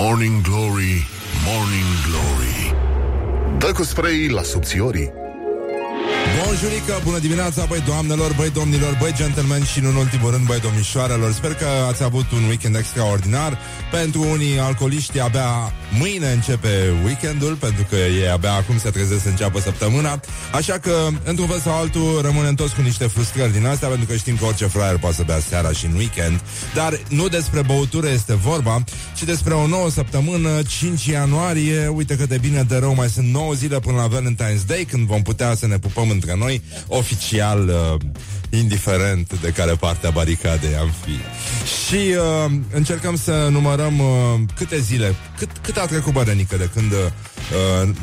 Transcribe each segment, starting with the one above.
Morning Glory, Morning Glory. Dă cu spray la subțiorii Bonjurică, bună dimineața, băi doamnelor, băi domnilor, băi gentlemen și, în ultimul rând, băi domnișoarelor. Sper că ați avut un weekend extraordinar. Pentru unii alcooliști, abia mâine începe weekendul, pentru că ei abia acum se trezesc să înceapă săptămâna. Așa că, într-un fel sau altul, rămânem toți cu niște frustrări din astea, pentru că știm că orice fraier poate să bea seara și în weekend. Dar nu despre băutură este vorba, ci despre o nouă săptămână, 5 ianuarie. Uite că de bine de rău mai sunt 9 zile până la Valentine's Day, când vom putea să ne pupăm între noi, oficial, uh, indiferent de care parte a baricadei am fi. Și uh, încercăm să numărăm uh, câte zile, cât, cât a trecut bărănică de când uh,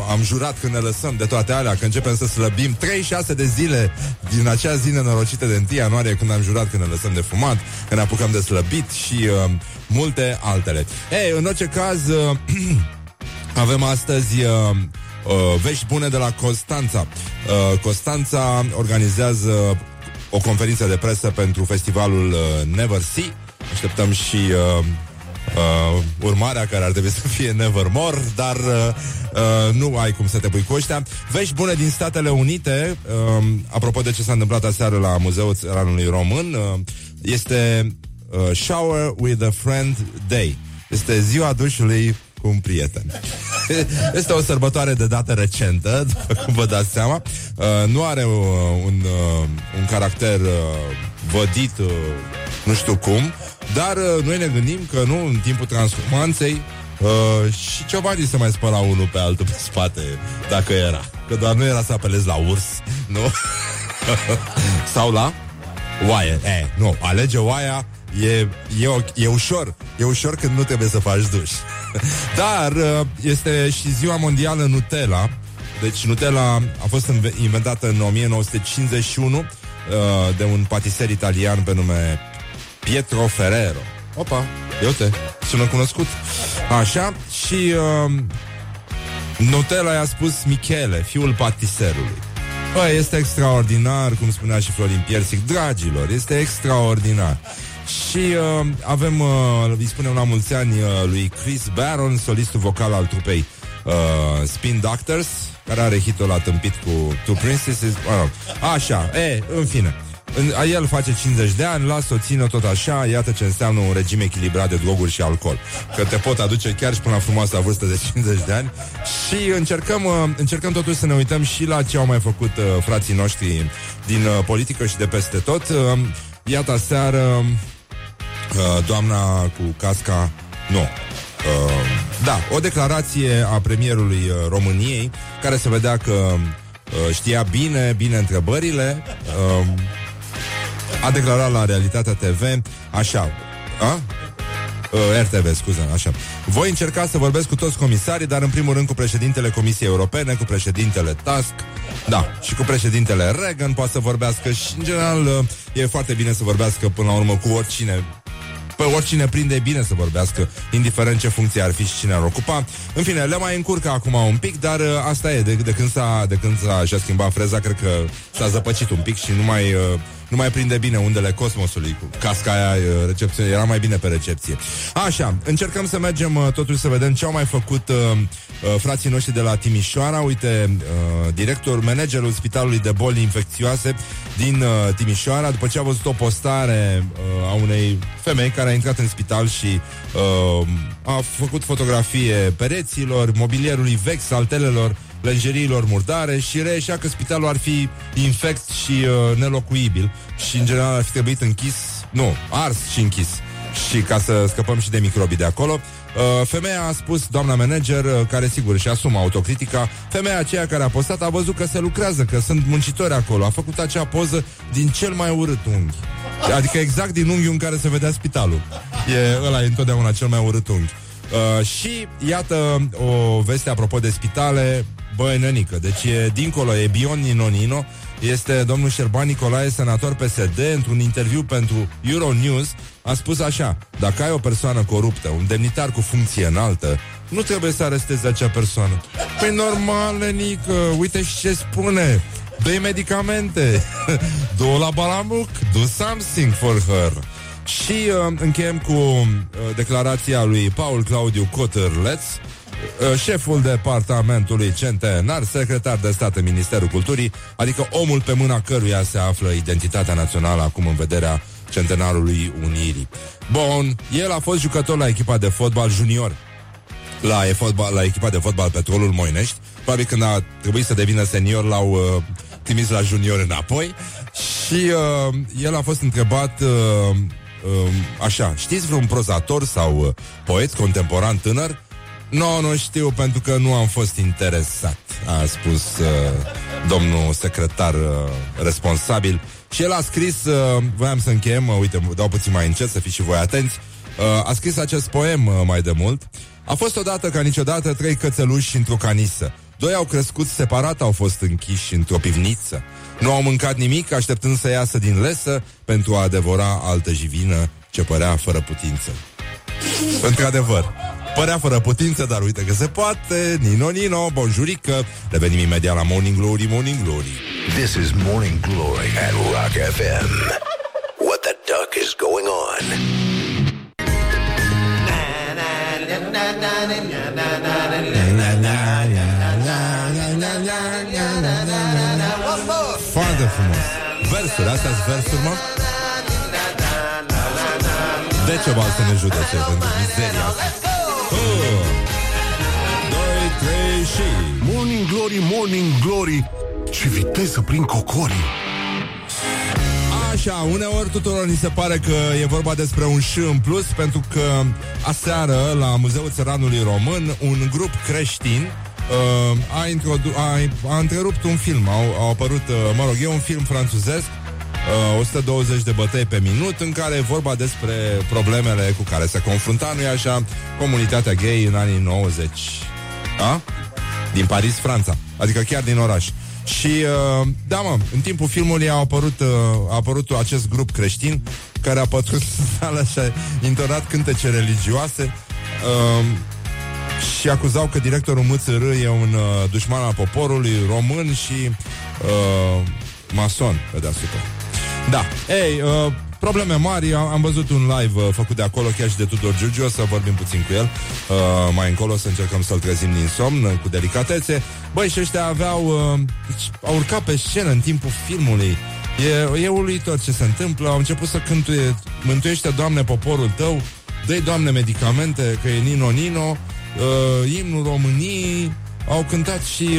am jurat când ne lăsăm de toate alea, că începem să slăbim 36 de zile din acea zi nenorocită de 1 ianuarie când am jurat când ne lăsăm de fumat, când ne apucăm de slăbit și uh, multe altele. Ei, în orice caz, uh, avem astăzi... Uh, uh, vești bune de la Constanța. Uh, Constanța organizează o conferință de presă pentru festivalul uh, Never See. Așteptăm și uh, uh, urmarea care ar trebui să fie Nevermore, dar uh, uh, nu ai cum să te pui cu ăștia. Vești bune din Statele Unite, uh, apropo de ce s-a întâmplat aseară la Muzeul Țăranului Român, uh, este uh, Shower with a Friend Day. Este ziua dușului cu un prieten. Este o sărbătoare de dată recentă, după cum vă dați seama. Uh, nu are uh, un, uh, un caracter uh, vădit, uh, nu știu cum, dar uh, noi ne gândim că nu, în timpul transformanței, Uh, și ciobanii se mai spăla unul pe altul pe spate Dacă era Că doar nu era să apelezi la urs Nu? Sau la oaie e, Nu, alege oaia E, e, e ușor E ușor când nu trebuie să faci duș. Dar uh, este și ziua mondială Nutella. Deci Nutella a fost inventată în 1951 uh, De un patiser italian pe nume Pietro Ferrero. Opa, eu te sună cunoscut. Așa, și uh, Nutella i-a spus Michele, fiul patiserului. Bă, este extraordinar, cum spunea și Florin Piersic Dragilor, este extraordinar și uh, avem, uh, îi spunem la mulți ani uh, lui Chris Barron, solistul vocal al trupei uh, Spin Doctors, care are hitul la tâmpit cu Two Princesses. Uh, așa, e, în fine. În, el face 50 de ani, lasă o țină tot așa, iată ce înseamnă un regim echilibrat de droguri și alcool. Că te pot aduce chiar și până la frumoasa vârstă de 50 de ani. Și încercăm, uh, încercăm totuși să ne uităm și la ce au mai făcut uh, frații noștri din uh, politică și de peste tot. Uh, iată seară uh, doamna cu casca, nu. Uh, da, o declarație a premierului uh, României, care se vedea că uh, știa bine, bine întrebările. Uh, a declarat la Realitatea TV așa. A? Uh, RTV, scuze, așa. Voi încerca să vorbesc cu toți comisarii, dar în primul rând cu președintele Comisiei Europene, cu președintele Tusk, da, și cu președintele Reagan poate să vorbească și, în general, uh, e foarte bine să vorbească până la urmă cu oricine pe oricine prinde bine să vorbească, indiferent ce funcție ar fi și cine ar ocupa. În fine, le mai încurcă acum un pic, dar uh, asta e, de, de când s-a, de când s-a, și-a schimbat freza, cred că s-a zăpăcit un pic și nu mai, uh, nu mai prinde bine undele cosmosului cu casca aia, uh, recepție, era mai bine pe recepție. Așa, încercăm să mergem uh, totuși să vedem ce au mai făcut uh, uh, frații noștri de la Timișoara. Uite, uh, director, managerul Spitalului de Boli Infecțioase din uh, Timișoara, după ce a văzut o postare uh, a unei femei care a intrat în spital și uh, a făcut fotografie pereților, mobilierului vechi, saltelelor, lenjeriilor murdare și reieșea că spitalul ar fi infect și uh, nelocuibil și în general ar fi trebuit închis, nu, ars și închis și ca să scăpăm și de microbii de acolo. Uh, femeia a spus, doamna manager, uh, care sigur și asumă autocritica, femeia aceea care a postat a văzut că se lucrează, că sunt muncitori acolo. A făcut acea poză din cel mai urât unghi. Adică exact din unghiul în care se vedea spitalul. E ăla e întotdeauna cel mai urât unghi. Uh, și iată o veste apropo de spitale, băi nănică, deci e dincolo, e Bion Nino Nino, este domnul Șerban Nicolae, senator PSD, într-un interviu pentru Euronews, a spus așa, dacă ai o persoană coruptă, un demnitar cu funcție înaltă, nu trebuie să arestezi acea persoană. Păi normal, Nenică, uite și ce spune. dă medicamente. Do la balamuc, do something for her. Și uh, încheiem cu uh, declarația lui Paul Claudiu Cotărleț, uh, șeful departamentului centenar, secretar de stat în Ministerul Culturii, adică omul pe mâna căruia se află identitatea națională acum în vederea centenarului Unirii. Bun, el a fost jucător la echipa de fotbal junior la, e fotbal, la echipa de fotbal Petrolul Moinești. Probabil când a trebuit să devină senior l-au uh, trimis la junior înapoi și uh, el a fost întrebat uh, uh, așa, știți vreun prozator sau uh, poet contemporan tânăr? Nu, no, nu știu, pentru că nu am fost interesat, a spus uh, domnul secretar uh, responsabil. Și el a scris, uh, voiam să încheiem, uh, uite, dau puțin mai încet, să fiți și voi atenți, uh, a scris acest poem uh, mai de mult. A fost odată ca niciodată trei cățeluși într-o canisă. Doi au crescut separat, au fost închiși într-o pivniță. Nu au mâncat nimic, așteptând să iasă din lesă pentru a devora altă jivină ce părea fără putință. Într-adevăr, părea fără putință, dar uite că se poate. Nino, Nino, bonjurică. Revenim imediat la Morning Glory, Morning Glory. This is Morning Glory at Rock FM. What the duck is going on? Foarte frumos. Versuri, astea sunt versuri, mă? Decebal să ne judece pentru mizeria asta. Morning Glory, Morning Glory Ce viteză prin cocorii Așa, uneori tuturor ni se pare că e vorba despre un ș în plus Pentru că aseară la Muzeul Țăranului Român Un grup creștin uh, a, introdu- a, a întrerupt un film. Au, au apărut, uh, mă rog, e un film franțuzesc, uh, 120 de bătăi pe minut, în care e vorba despre problemele cu care se confrunta, nu-i așa, comunitatea gay în anii 90. A? Din Paris, Franța. Adică chiar din oraș. Și, uh, da, mă, în timpul filmului a apărut, uh, a apărut acest grup creștin care a pătruns și a intonat cântece religioase. Uh, și acuzau că directorul MЦR e un uh, dușman al poporului român și uh, mason pe deasupra. Da, ei, uh, probleme mari, am, am văzut un live uh, făcut de acolo, chiar și de Tudor Giurgiu, o să vorbim puțin cu el uh, mai încolo, să încercăm să-l trezim din somn uh, cu delicatețe. Băi, și ăștia aveau, uh, deci, au urcat pe scenă în timpul filmului. E, e uluitor ce se întâmplă, au început să cântuie, mântuiește, Doamne, poporul tău, dă Doamne, medicamente, că e Nino Nino, uh, imnul României, au cântat și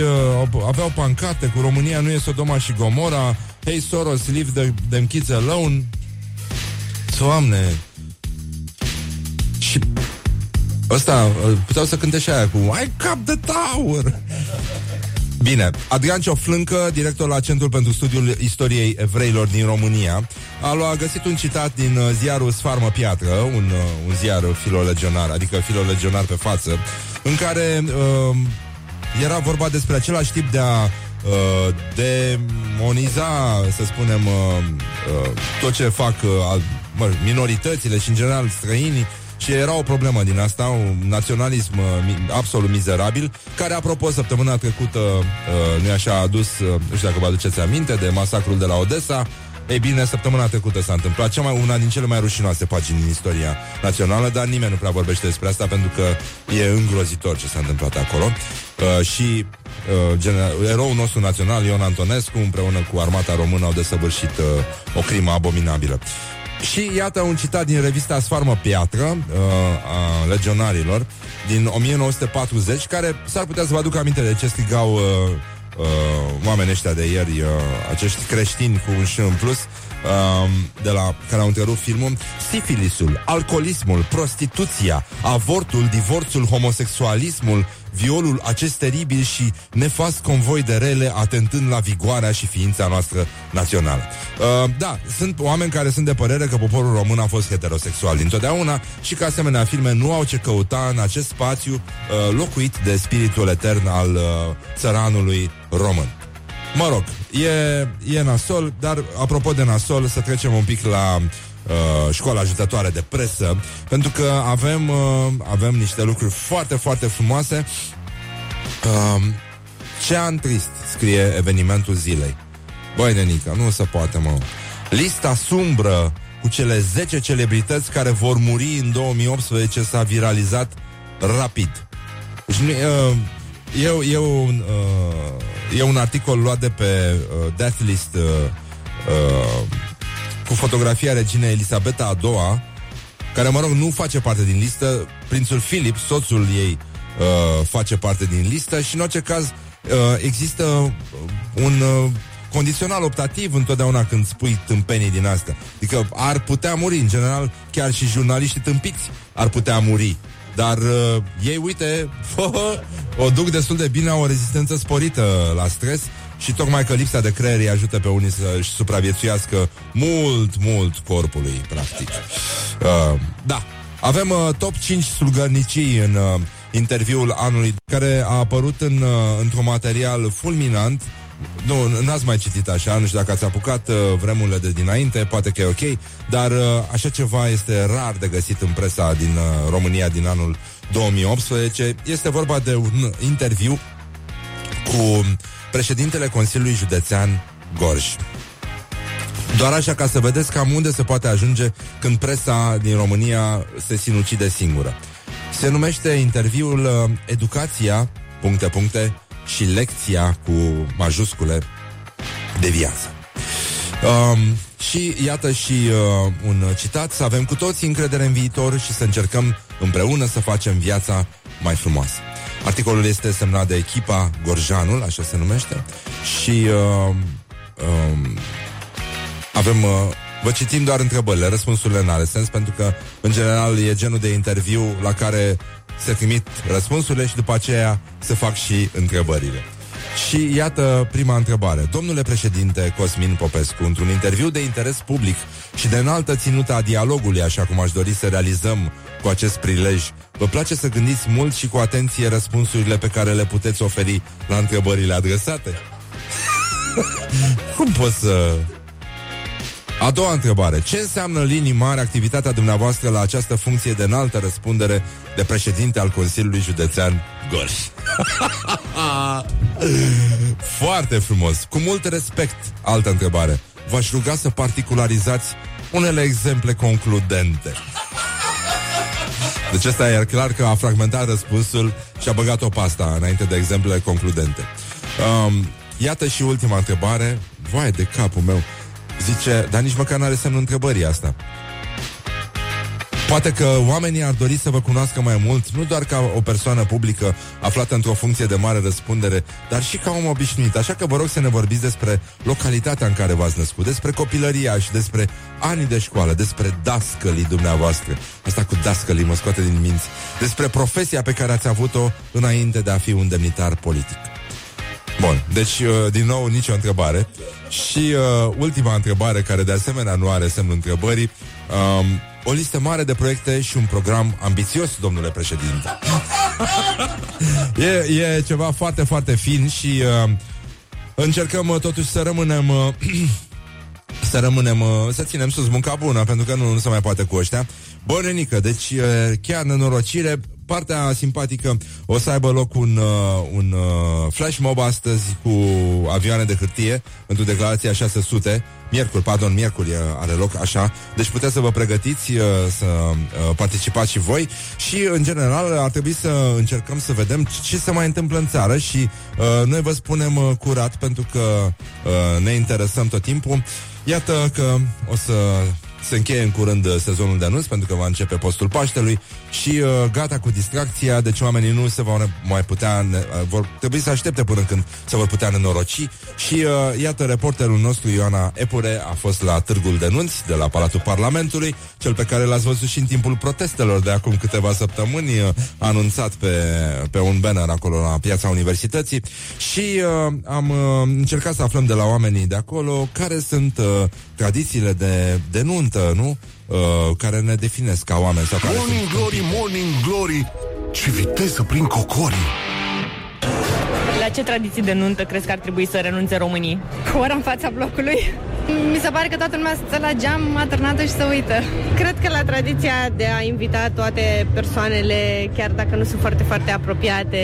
uh, aveau pancate cu România nu e Sodoma și Gomora, Hey Soros, leave the, them kids alone. Doamne! Și ăsta, uh, puteau să cânte și aia cu I cap the tower! Bine, Adrian Cioflâncă, director la Centrul pentru Studiul Istoriei Evreilor din România, a, luat, a găsit un citat din uh, ziarul Sfarmă Piatră, un, uh, un ziar filolegionar, adică filolegionar pe față, în care uh, era vorba despre același tip de a uh, demoniza, să spunem, uh, uh, tot ce fac uh, mă, minoritățile și, în general, străinii, și era o problemă din asta, un naționalism uh, absolut mizerabil, care, apropo, săptămâna trecută, uh, nu așa, a adus, uh, nu știu dacă vă aduceți aminte, de masacrul de la Odessa, ei bine, săptămâna trecută s-a întâmplat cea mai, una din cele mai rușinoase pagini din istoria națională, dar nimeni nu prea vorbește despre asta pentru că e îngrozitor ce s-a întâmplat acolo. Uh, și uh, gener- eroul nostru național, Ion Antonescu, împreună cu armata română, au desăvârșit uh, o crimă abominabilă. Și iată un citat din revista Sfarmă Piatră uh, a legionarilor din 1940, care s-ar putea să vă aduc aminte de ce strigau uh, uh, oamenii ăștia de ieri, uh, acești creștini cu un și în plus, uh, de la care au întrerupt filmul, sifilisul, alcoolismul, prostituția, avortul, divorțul, homosexualismul, violul acest teribil și nefast convoi de rele atentând la vigoarea și ființa noastră națională. Uh, da, sunt oameni care sunt de părere că poporul român a fost heterosexual dintotdeauna și că asemenea filme nu au ce căuta în acest spațiu uh, locuit de spiritul etern al uh, țăranului român. Mă rog, e, e nasol, dar apropo de nasol, să trecem un pic la uh, școala ajutătoare de presă, pentru că avem, uh, avem niște lucruri foarte, foarte frumoase. Uh, ce an trist, scrie evenimentul zilei. Băi, nenica, nu se poate, mă. Lista sumbră cu cu cele 10 celebrități care vor muri în 2018 s-a viralizat rapid. Deci nu, uh, e, e, un, uh, e un articol luat de pe uh, Death List uh, uh, cu fotografia reginei Elisabeta a II, care, mă rog, nu face parte din listă. Prințul Philip, soțul ei, uh, face parte din listă și, în orice caz, uh, există un uh, condițional optativ întotdeauna când spui tâmpenii din astea. Adică ar putea muri, în general, chiar și jurnaliștii tâmpiți ar putea muri. Dar uh, ei, uite, o duc destul de bine, au o rezistență sporită la stres și tocmai că lipsa de creier îi ajută pe unii să-și supraviețuiască mult, mult corpului, practic. Uh, da, avem uh, top 5 slugărnicii în uh, interviul anului care a apărut în, uh, într-un material fulminant nu, n-ați mai citit așa, nu știu dacă ați apucat uh, vremurile de dinainte, poate că e ok, dar uh, așa ceva este rar de găsit în presa din uh, România din anul 2018. Este vorba de un interviu cu președintele Consiliului Județean Gorj. Doar așa ca să vedeți cam unde se poate ajunge când presa din România se sinucide singură. Se numește interviul uh, Educația, puncte, puncte, și lecția cu majuscule de viață. Um, și iată și uh, un citat, să avem cu toți încredere în viitor și să încercăm împreună să facem viața mai frumoasă. Articolul este semnat de echipa Gorjanul, așa se numește, și uh, uh, avem... Uh, Vă citim doar întrebările, răspunsurile n-are sens pentru că, în general, e genul de interviu la care se trimit răspunsurile și după aceea se fac și întrebările. Și iată prima întrebare. Domnule președinte Cosmin Popescu, într-un interviu de interes public și de înaltă ținută a dialogului, așa cum aș dori să realizăm cu acest prilej, vă place să gândiți mult și cu atenție răspunsurile pe care le puteți oferi la întrebările adresate? cum pot să a doua întrebare. Ce înseamnă în linii mari activitatea dumneavoastră la această funcție de înaltă răspundere de președinte al Consiliului Județean Gorj? Foarte frumos. Cu mult respect. Altă întrebare. V-aș ruga să particularizați unele exemple concludente. Deci ăsta e clar că a fragmentat răspunsul și a băgat o pasta înainte de exemple concludente. Um, iată și ultima întrebare. Vai de capul meu. Zice, dar nici măcar n-are semnul întrebării asta. Poate că oamenii ar dori să vă cunoască mai mult, nu doar ca o persoană publică aflată într-o funcție de mare răspundere, dar și ca om obișnuit. Așa că vă rog să ne vorbiți despre localitatea în care v-ați născut, despre copilăria și despre anii de școală, despre dascălii dumneavoastră. Asta cu dascălii mă scoate din minți. Despre profesia pe care ați avut-o înainte de a fi un demnitar politic. Bun, deci, uh, din nou, nicio întrebare. Și uh, ultima întrebare, care de asemenea nu are semnul întrebării, um, o listă mare de proiecte și un program ambițios, domnule președinte. e, e ceva foarte, foarte fin și uh, încercăm uh, totuși să rămânem... Uh, să rămânem, uh, să ținem sus munca bună, pentru că nu, nu se mai poate cu ăștia. Bănenică, deci uh, chiar nenorocire, partea simpatică o să aibă loc un, uh, un uh, flash mob astăzi cu avioane de hârtie pentru declarația 600 Miercuri, pardon, miercuri uh, are loc așa. Deci puteți să vă pregătiți uh, Să uh, participați și voi. Și în general ar trebui să încercăm Să vedem ce se mai întâmplă în țară Și uh, noi vă spunem uh, curat Pentru că uh, ne interesăm tot timpul. Iată că o să se încheie în curând uh, sezonul de anunț pentru că va începe postul Paștelui. Și uh, gata cu distracția, deci oamenii nu se vor mai putea, uh, vor trebui să aștepte până când se vor putea nenoroci. Și uh, iată reporterul nostru Ioana Epure a fost la Târgul de Nunți de la Palatul Parlamentului, cel pe care l-ați văzut și în timpul protestelor de acum câteva săptămâni, uh, anunțat pe, pe un banner acolo la piața Universității. Și uh, am uh, încercat să aflăm de la oamenii de acolo care sunt uh, tradițiile de, de nuntă, nu? Uh, care ne definesc ca oameni sau care Morning sunt glory, morning glory Ce viteză prin cocorii La ce tradiții de nuntă crezi că ar trebui să renunțe românii? Cu ora în fața blocului. Mi se pare că toată lumea stă la geam atârnată și se uită. Cred că la tradiția de a invita toate persoanele, chiar dacă nu sunt foarte, foarte apropiate,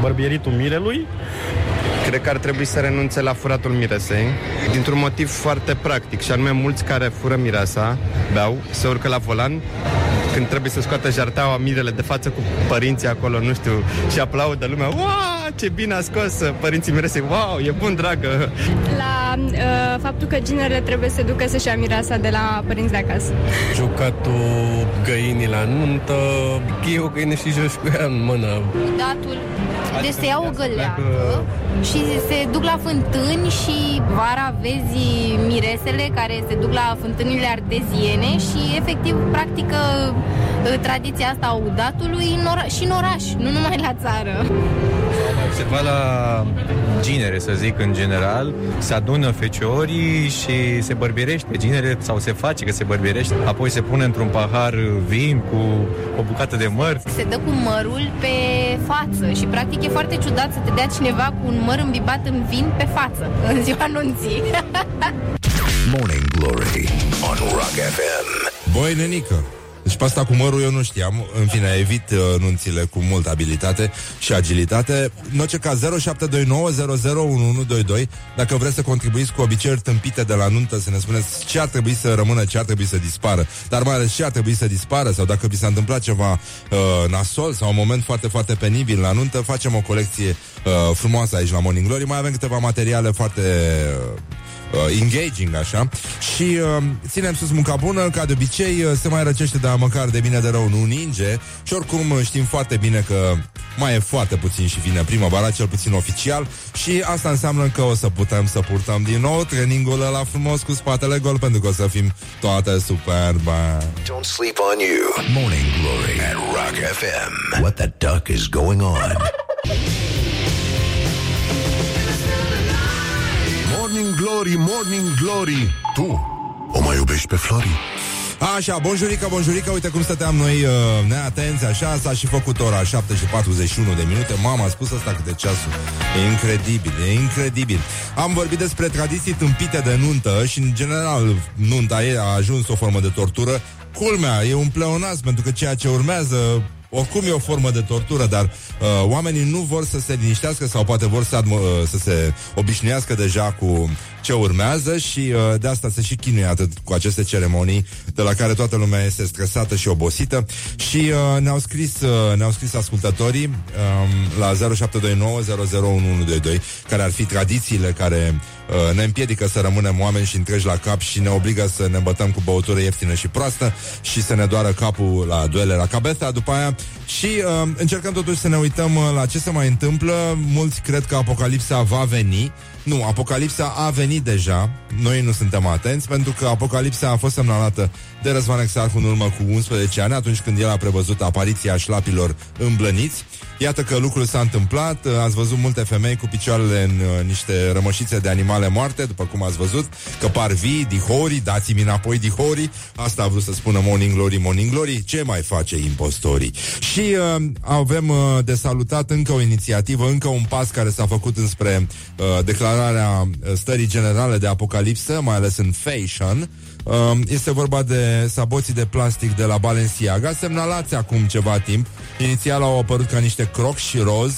barbieritul mirelui, Cred că ar trebui să renunțe la furatul miresei dintr-un motiv foarte practic și anume mulți care fură mireasa, beau, se urcă la volan când trebuie să scoată jarteaua mirele de față cu părinții acolo, nu știu, și aplaudă lumea, wow, ce bine a scos părinții mirese, wow, e bun, dragă. La uh, faptul că ginerele trebuie să ducă să-și ia mireasa de la părinți de acasă. Jucatul găinii la nuntă, e o găină și joci cu ea în mână. datul deci se ia o găleacă și se duc la fântâni și vara vezi miresele care se duc la fântânile ardeziene și efectiv practică uh, tradiția asta a udatului în ora- și în oraș, nu numai la țară. observat la ginere, să zic, în general, se adună feciorii și se bărbirește ginere sau se face că se bărbirește, apoi se pune într-un pahar vin cu o bucată de măr. Se dă cu mărul pe față și practic e foarte ciudat să te dea cineva cu un măr îmbibat în vin pe față în ziua nunții. Morning Glory on Rock FM. Băi, nenică, deci pe asta cu mărul eu nu știam. În fine, evit uh, nunțile cu multă abilitate și agilitate. În orice caz 0729001122 Dacă vreți să contribuiți cu obiceiuri tâmpite de la nuntă Să ne spuneți ce ar trebui să rămână, ce ar trebui să dispară. Dar mai ales ce ar trebui să dispară Sau dacă vi s-a întâmplat ceva uh, nasol Sau un moment foarte, foarte penibil la nuntă Facem o colecție uh, frumoasă aici la Morning Glory. Mai avem câteva materiale foarte... Uh, uh, engaging, așa. Și uh, ținem sus munca bună, ca de obicei, uh, se mai răcește, dar măcar de bine de rău nu ninge. Și oricum uh, știm foarte bine că mai e foarte puțin și vine primăvara, cel puțin oficial. Și asta înseamnă că o să putem să purtăm din nou trainingul ăla frumos cu spatele gol, pentru că o să fim toate superbe. Don't sleep on you. Morning Glory at Rock FM. What the duck is going on? Glory, Morning Glory Tu o mai iubești pe Flori? Așa, bonjurică, bonjurică, uite cum stăteam noi uh, neatenți, așa, s-a și făcut ora 7 și 41 de minute. Mama a spus asta câte ceasul. E incredibil, e incredibil. Am vorbit despre tradiții tâmpite de nuntă și, în general, nunta e, a ajuns o formă de tortură. Culmea, e un pleonaz, pentru că ceea ce urmează oricum e o formă de tortură, dar uh, oamenii nu vor să se liniștească sau poate vor să, admo- uh, să se obișnuiască deja cu ce urmează și uh, de asta se și chinuie atât cu aceste ceremonii de la care toată lumea este stresată și obosită și uh, ne-au scris uh, ne-au scris ascultătorii um, la 0729 care ar fi tradițiile care uh, ne împiedică să rămânem oameni și întregi la cap și ne obligă să ne bătăm cu băutură ieftină și proastă și să ne doară capul la duele la cabeza după aia și uh, încercăm totuși să ne uităm uh, la ce se mai întâmplă. Mulți cred că apocalipsa va veni. Nu, apocalipsa a venit deja. Noi nu suntem atenți pentru că apocalipsa a fost semnalată de Răzvan Exarhu în urmă cu 11 ani, atunci când el a prevăzut apariția șlapilor îmblăniți. Iată că lucrul s-a întâmplat, ați văzut multe femei cu picioarele în uh, niște rămășițe de animale moarte, după cum ați văzut, că par vii, dihori, dați-mi înapoi dihori, asta a vrut să spună Morning Glory, Morning Glory, ce mai face impostorii? Și uh, avem uh, de salutat încă o inițiativă, încă un pas care s-a făcut înspre uh, declararea stării generale de apocalipsă, mai ales în fashion, Um, este vorba de saboții de plastic de la Balenciaga, semnalați acum ceva timp. Inițial au apărut ca niște croc și roz,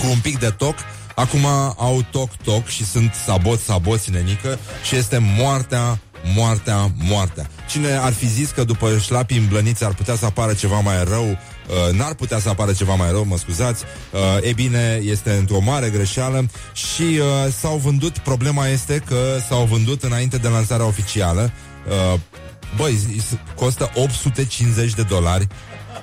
cu un pic de toc. Acum au toc-toc și sunt sabot-saboți nenică și este moartea moartea, moartea. Cine ar fi zis că după șlapii îmblăniți ar putea să apară ceva mai rău, uh, n-ar putea să apară ceva mai rău, mă scuzați, uh, e bine, este într-o mare greșeală și uh, s-au vândut, problema este că s-au vândut înainte de lansarea oficială, uh, băi, costă 850 de dolari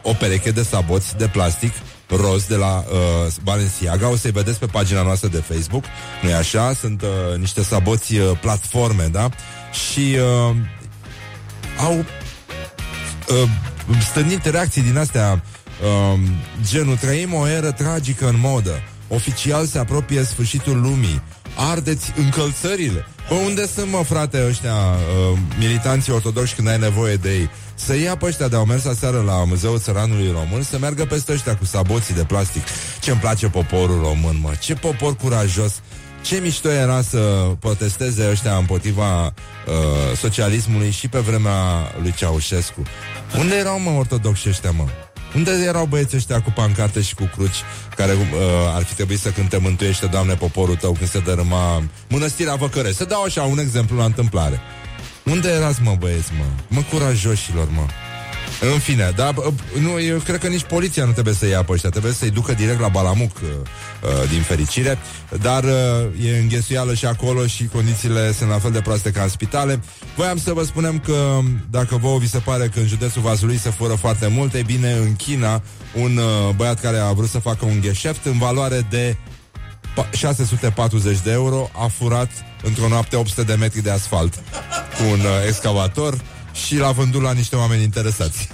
o pereche de saboți de plastic roz de la uh, Balenciaga. O să-i vedeți pe pagina noastră de Facebook. nu e așa? Sunt uh, niște saboți uh, platforme, da? Și uh, au uh, stârnit reacții din astea uh, genul trăim o eră tragică în modă. Oficial se apropie sfârșitul lumii. Ardeți încălțările. Bă, unde sunt, mă, frate, ăștia uh, militanții ortodoxi când ai nevoie de ei? Să ia pe ăștia de au mers aseară la Muzeul Țăranului Român Să meargă peste ăștia cu saboții de plastic Ce-mi place poporul român, mă Ce popor curajos ce mișto era să protesteze ăștia împotriva uh, socialismului și pe vremea lui Ceaușescu. Unde erau, mă, ortodoxi ăștia, mă? Unde erau băieții ăștia cu pancarte și cu cruci care uh, ar fi trebuit să cânte Mântuiește, Doamne, poporul tău când se dărâma mănăstirea Văcăre? Să dau așa un exemplu la întâmplare. Unde erați, mă, băieți, mă? Mă, curajoșilor, mă. În fine, dar bă, nu, eu cred că nici poliția nu trebuie să ia pe ăștia, trebuie să-i ducă direct la Balamuc, uh, uh, din fericire, dar uh, e înghesuială și acolo și condițiile sunt la fel de proaste ca în spitale. Voiam să vă spunem că dacă vouă vi se pare că în județul Vaslui se fură foarte mult, e bine, în China, un uh, băiat care a vrut să facă un gheșeft în valoare de pa- 640 de euro a furat într-o noapte 800 de metri de asfalt cu un uh, excavator și l-a vândut la niște oameni interesați.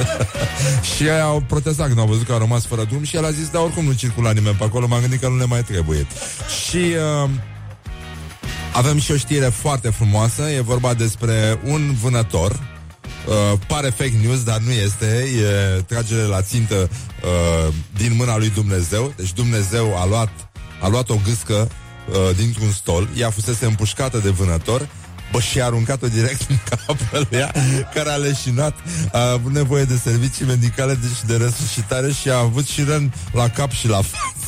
și ei au protestat când au văzut că au rămas fără drum și el a zis, da, oricum nu circula nimeni pe acolo, m-am gândit că nu le mai trebuie. Și uh, avem și o știre foarte frumoasă, e vorba despre un vânător, uh, pare fake news, dar nu este, e tragere la țintă uh, din mâna lui Dumnezeu, deci Dumnezeu a luat, a luat o gâscă uh, dintr-un stol, ea fusese împușcată de vânător, Bă, și a aruncat-o direct în capul ea, care a leșinat, a avut nevoie de servicii medicale de, și de resuscitare și a avut și răni la cap și la față.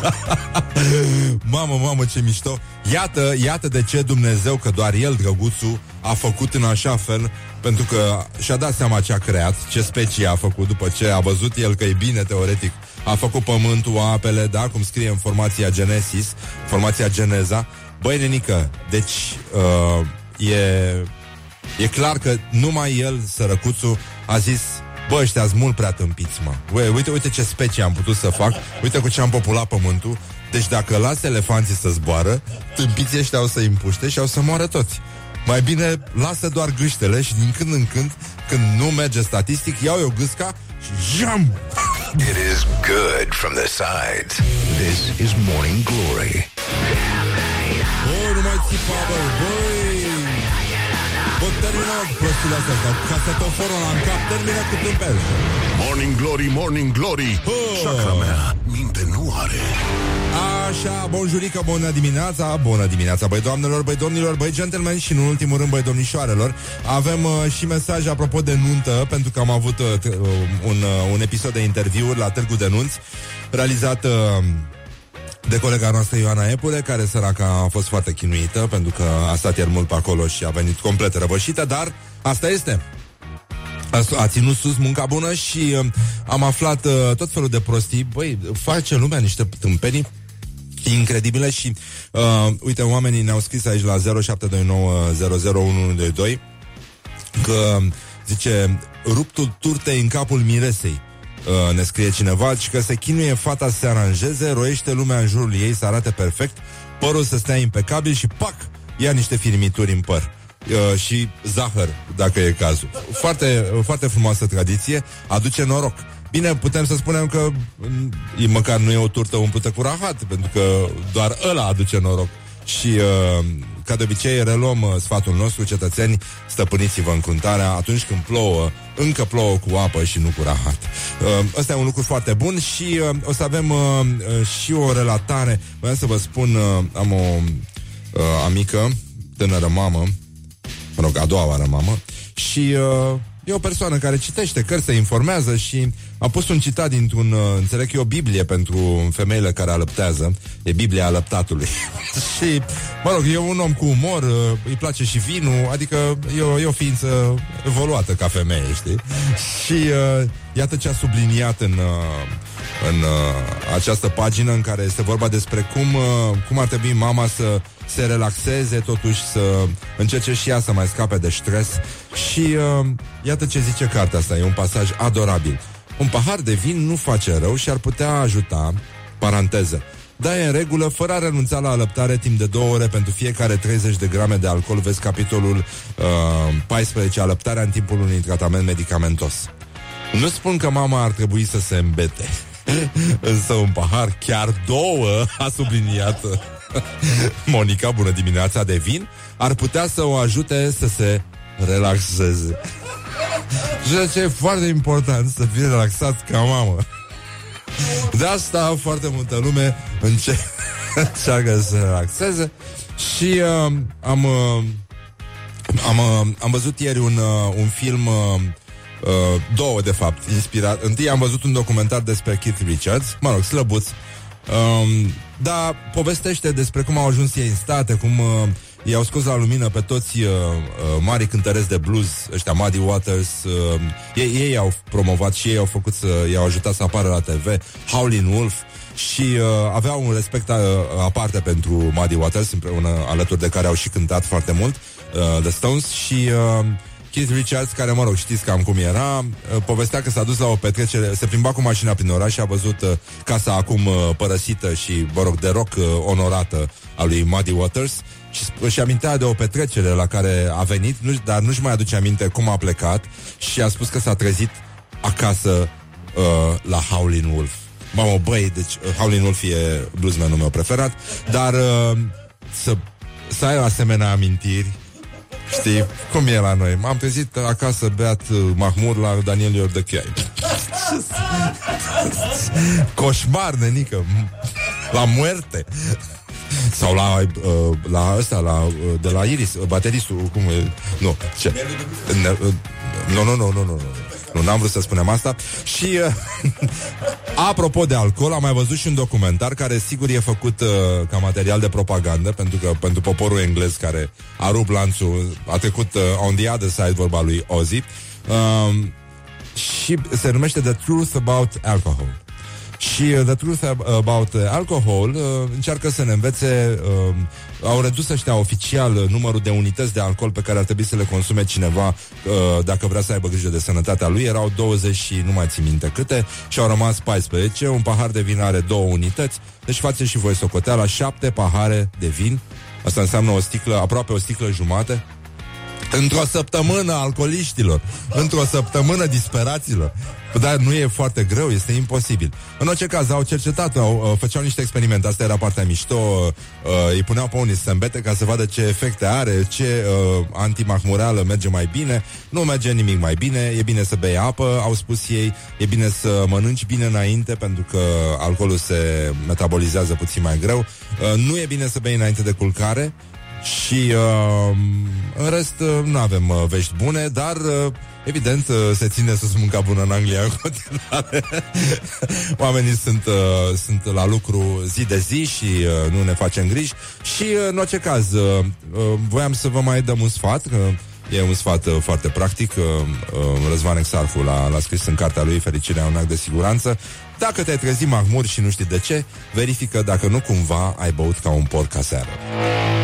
mamă, mamă, ce mișto Iată, iată de ce Dumnezeu Că doar El, drăguțul, a făcut în așa fel Pentru că și-a dat seama ce a creat Ce specie a făcut După ce a văzut El că e bine, teoretic A făcut pământul, apele, da, cum scrie în formația Genesis Formația Geneza Băi, nenică, deci uh, e, e clar că numai el, sărăcuțul, a zis Bă, ăștia sunt mult prea tâmpiți, mă. Băi, uite, uite ce specie am putut să fac, uite cu ce am populat pământul. Deci dacă las elefanții să zboară, tâmpiții ăștia o să împuște și au să moară toți. Mai bine lasă doar gâștele și din când în când, când nu merge statistic, iau eu gâsca și jam! It is good from the sides. This is Morning Glory. Bă, nu mai țipa, bă, băi! Bă, termină prostiile astea, sau casetoforul ăla în cap, termină cu tâmpel. Morning Glory, Morning Glory Oh. Chakra mea, minte nu are Așa, bonjurică, bună dimineața Bună dimineața, băi doamnelor, băi domnilor Băi gentlemen și în ultimul rând, băi domnișoarelor Avem uh, și mesaj apropo de nuntă Pentru că am avut uh, t- uh, un, uh, un episod de interviuri la Târgu de Nunți Realizat uh, de colega noastră Ioana Epure, care săraca a fost foarte chinuită pentru că a stat ieri mult pe acolo și a venit complet răvășită, dar asta este. A, a ținut sus munca bună și uh, am aflat uh, tot felul de prostii. Băi, face lumea niște tâmpenii incredibile și uh, uite, oamenii ne-au scris aici la 0729001122 că zice ruptul turtei în capul miresei uh, ne scrie cineva și că se chinuie fata să se aranjeze, roiește lumea în jurul ei să arate perfect, părul să stea impecabil și pac, ia niște firmituri în păr. Uh, și zahăr, dacă e cazul. Foarte, foarte frumoasă tradiție, aduce noroc. Bine, putem să spunem că mm, e, măcar nu e o turtă umplută cu rahat, pentru că doar ăla aduce noroc. Și, uh, ca de obicei, reluăm uh, sfatul nostru, cetățeni, stăpâniți-vă încruntarea atunci când plouă, încă plouă cu apă și nu cu rahat. Uh, ăsta e un lucru foarte bun și uh, o să avem uh, uh, și o relatare. Vreau să vă spun, uh, am o uh, amică, tânără mamă, mă rog, a doua oară mamă, și uh, e o persoană care citește cărți, se informează și a pus un citat dintr-un, uh, înțeleg eu, Biblie pentru femeile care alăptează, e Biblia alăptatului. și, mă rog, e un om cu umor, uh, îi place și vinul, adică e o, e o ființă evoluată ca femeie, știi? Și uh, iată ce a subliniat în... Uh, în uh, această pagină în care este vorba despre cum, uh, cum ar trebui mama să se relaxeze, totuși să încerce și ea să mai scape de stres. Și uh, iată ce zice cartea asta, e un pasaj adorabil. Un pahar de vin nu face rău și ar putea ajuta, paranteză, da, e în regulă, fără a renunța la alăptare timp de două ore pentru fiecare 30 de grame de alcool, vezi capitolul uh, 14, alăptarea în timpul unui tratament medicamentos. Nu spun că mama ar trebui să se îmbete, însă un pahar, chiar două, a subliniat Monica, bună dimineața, de vin, ar putea să o ajute să se relaxeze. Ceea ce e foarte important, să fie relaxat ca mamă. De asta foarte multă lume înce- încearcă să se relaxeze și uh, am, uh, am, uh, am văzut ieri un, uh, un film uh, Uh, două, de fapt, inspirat. Întâi am văzut un documentar despre Keith Richards, mă rog, slăbuț, um, dar povestește despre cum au ajuns ei în state, cum uh, i-au scos la lumină pe toți uh, uh, mari cântăreți de blues, ăștia Muddy Waters, uh, ei, ei au promovat și ei au făcut să, i-au ajutat să apară la TV, Howlin' Wolf, și uh, aveau un respect uh, aparte pentru Muddy Waters, împreună alături de care au și cântat foarte mult, uh, The Stones, și uh, Keith Richards, care, mă rog, știți cam cum era, uh, povestea că s-a dus la o petrecere, se plimba cu mașina prin oraș și a văzut uh, casa acum uh, părăsită și, mă rog, de rock uh, onorată a lui Muddy Waters și sp- își amintea de o petrecere la care a venit, nu, dar nu-și mai aduce aminte cum a plecat și a spus că s-a trezit acasă uh, la Howlin' Wolf. Mamă, băi, deci uh, Howlin' Wolf e bluesmanul meu preferat, dar uh, să, să ai asemenea amintiri Știi cum e la noi? M-am trezit acasă beat uh, Mahmur la Daniel Iordăcheai Coșmar, nenică La muerte sau la, uh, la ăsta, la, uh, de la Iris, uh, bateristul, cum e? Nu, ce? Ne- uh, Nu, nu, nu, nu, nu, nu. Nu, n-am vrut să spunem asta. Și, uh, apropo de alcool, am mai văzut și un documentar care, sigur, e făcut uh, ca material de propagandă, pentru că pentru poporul englez care a rupt lanțul, a trecut uh, on the other side, vorba lui Ozzy. Um, și se numește The Truth About Alcohol. Și uh, The Truth Ab- About uh, Alcohol uh, încearcă să ne învețe, uh, au redus ăștia oficial uh, numărul de unități de alcool pe care ar trebui să le consume cineva uh, dacă vrea să aibă grijă de sănătatea lui. Erau 20 și nu mai țin minte câte și au rămas 14. Un pahar de vin are două unități, deci faceți și voi socoteala, șapte pahare de vin. Asta înseamnă o sticlă, aproape o sticlă jumate. Într-o săptămână alcooliștilor Într-o săptămână disperaților. Dar nu e foarte greu, este imposibil. În orice caz, au cercetat au, uh, Făceau niște experimente, asta era partea mișto. Uh, Îi puneau pe unii să îmbete Ca să vadă ce efecte are Ce uh, antimahmureală merge mai bine. Nu merge nimic mai bine. E bine să bei apă, au spus ei. E bine să mănânci bine înainte Pentru că alcoolul se metabolizează puțin mai greu. Uh, Nu e bine să bei înainte de culcare și uh, în rest uh, nu avem uh, vești bune, dar uh, evident uh, se ține să mânca bună în Anglia în continuare. Oamenii sunt, uh, sunt la lucru zi de zi și uh, nu ne facem griji. Și uh, în orice caz, uh, uh, voiam să vă mai dăm un sfat, că E un sfat uh, foarte practic. Uh, uh, Răzvan Exarhu l-a, l-a scris în cartea lui Fericirea un act de siguranță. Dacă te-ai trezit mahmur și nu știi de ce, verifică dacă nu cumva ai băut ca un porc aseară.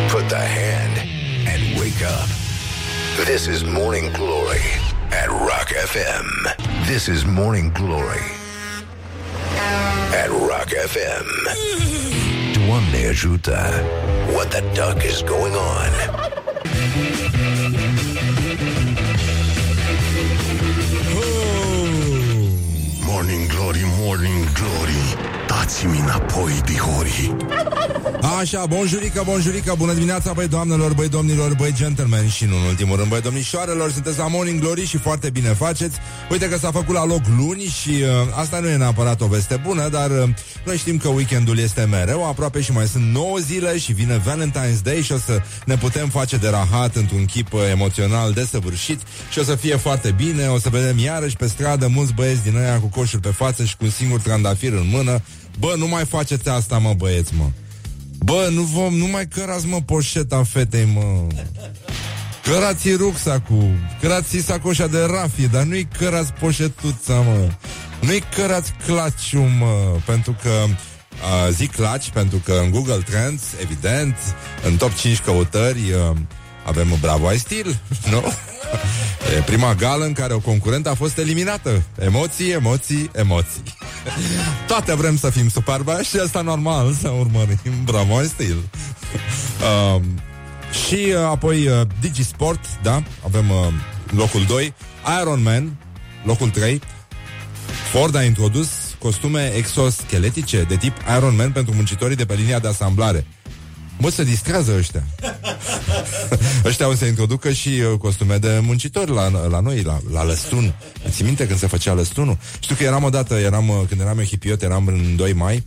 Put the hand and wake up. This is Morning Glory at Rock FM. This is Morning Glory at Rock FM. Doamne ajută! What the duck is going on? Morning Glory, Morning Glory Dați-mi înapoi, dihori Așa, bonjurică, bonjurică, bună dimineața, băi doamnelor, băi domnilor, băi gentlemen și nu în ultimul rând, băi domnișoarelor, sunteți la Morning Glory și foarte bine faceți. Uite că s-a făcut la loc luni și uh, asta nu e neapărat o veste bună, dar uh, noi știm că weekendul este mereu, aproape și mai sunt 9 zile și vine Valentine's Day și o să ne putem face de rahat într-un chip uh, emoțional desăvârșit și o să fie foarte bine, o să vedem iarăși pe stradă mulți băieți din aia cu coșuri pe față și cu un singur trandafir în mână. Bă, nu mai faceți asta, mă, băieți, mă. Bă, nu vom, nu mai cărați, mă, poșeta fetei, mă. Cărați rucsacul, cărați sacoșa de rafie, dar nu-i cărați poșetuța, mă. Nu-i cărați claciul, mă, pentru că uh, zic claci, pentru că în Google Trends, evident, în top 5 căutări uh, avem Bravo ai stil, nu? E prima gală în care o concurentă a fost eliminată. Emoții, emoții, emoții. Toate vrem să fim superbe și asta normal să urmărim Bravo ai stil. Um, și uh, apoi uh, Digisport, da, avem uh, locul 2, Iron Man, locul 3. Ford a introdus costume exoscheletice de tip Iron Man pentru muncitorii de pe linia de asamblare. Mă, se distrează ăștia. ăștia o să introducă și uh, costume de muncitori la, la noi, la, la lăstun. Ți minte când se făcea lăstunul? Știu că eram odată, eram, uh, când eram eu hipiot, eram în 2 mai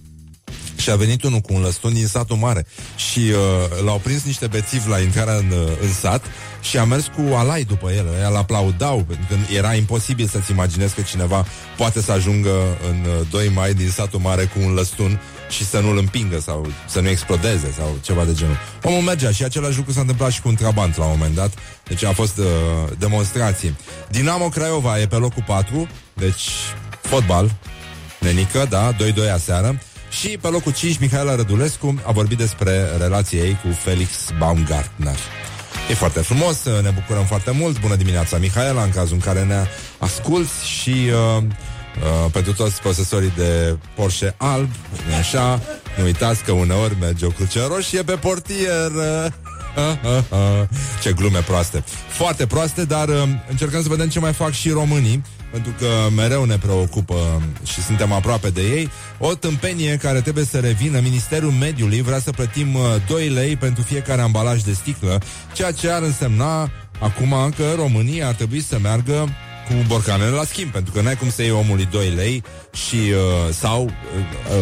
și a venit unul cu un lăstun din satul mare și uh, l-au prins niște bețivi la intrarea în, uh, în sat și a mers cu alai după el. Îl aplaudau, pentru că era imposibil să-ți imaginezi că cineva poate să ajungă în uh, 2 mai din satul mare cu un lăstun și să nu-l împingă sau să nu explodeze sau ceva de genul. Omul mergea și același lucru s-a întâmplat și cu un trabant la un moment dat. Deci a fost uh, demonstrație. Dinamo Craiova e pe locul 4, deci fotbal, nenică, da, 2-2 aseară. Și pe locul 5, Mihaela Rădulescu a vorbit despre relația ei cu Felix Baumgartner. E foarte frumos, ne bucurăm foarte mult. Bună dimineața, Mihaela, în cazul în care ne asculți și uh, uh, pentru toți posesorii de Porsche alb, nu așa, nu uitați că uneori merge o cruce roșie pe portier. Ce glume proaste. Foarte proaste, dar uh, încercăm să vedem ce mai fac și românii pentru că mereu ne preocupă și suntem aproape de ei, o tâmpenie care trebuie să revină. Ministerul Mediului vrea să plătim uh, 2 lei pentru fiecare ambalaj de sticlă, ceea ce ar însemna acum că România ar trebui să meargă cu borcanele la schimb, pentru că n-ai cum să iei omului 2 lei și uh, sau uh,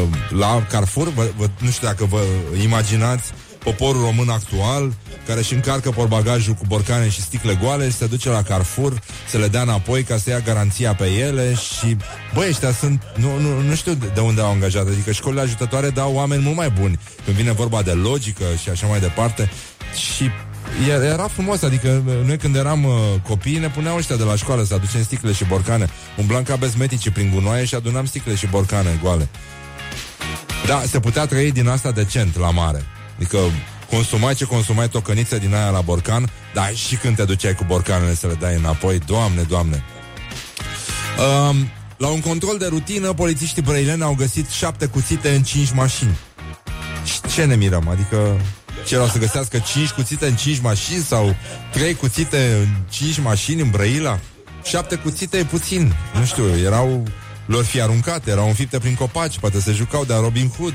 uh, la Carrefour, vă, vă, nu știu dacă vă imaginați poporul român actual care își încarcă porbagajul cu borcane și sticle goale și se duce la Carrefour să le dea înapoi ca să ia garanția pe ele și, băi, ăștia sunt, nu, nu, nu știu de unde au angajat, adică școlile ajutătoare dau oameni mult mai buni când vine vorba de logică și așa mai departe. Și era frumos, adică noi când eram uh, copii ne puneau ăștia de la școală să aducem sticle și borcane. Umblam ca bezmetici prin gunoaie și adunam sticle și borcane goale. Da, se putea trăi din asta decent la mare. Adică consumai ce consumai tocăniță din aia la borcan, dar și când te duceai cu borcanele să le dai înapoi, doamne, doamne. Um, la un control de rutină, polițiștii brăileni au găsit șapte cuțite în cinci mașini. Și ce ne mirăm? Adică ce erau să găsească cinci cuțite în cinci mașini sau trei cuțite în cinci mașini în Brăila? Șapte cuțite e puțin. Nu știu, erau lor fi aruncate, erau înfipte prin copaci, poate se jucau de Robin Hood.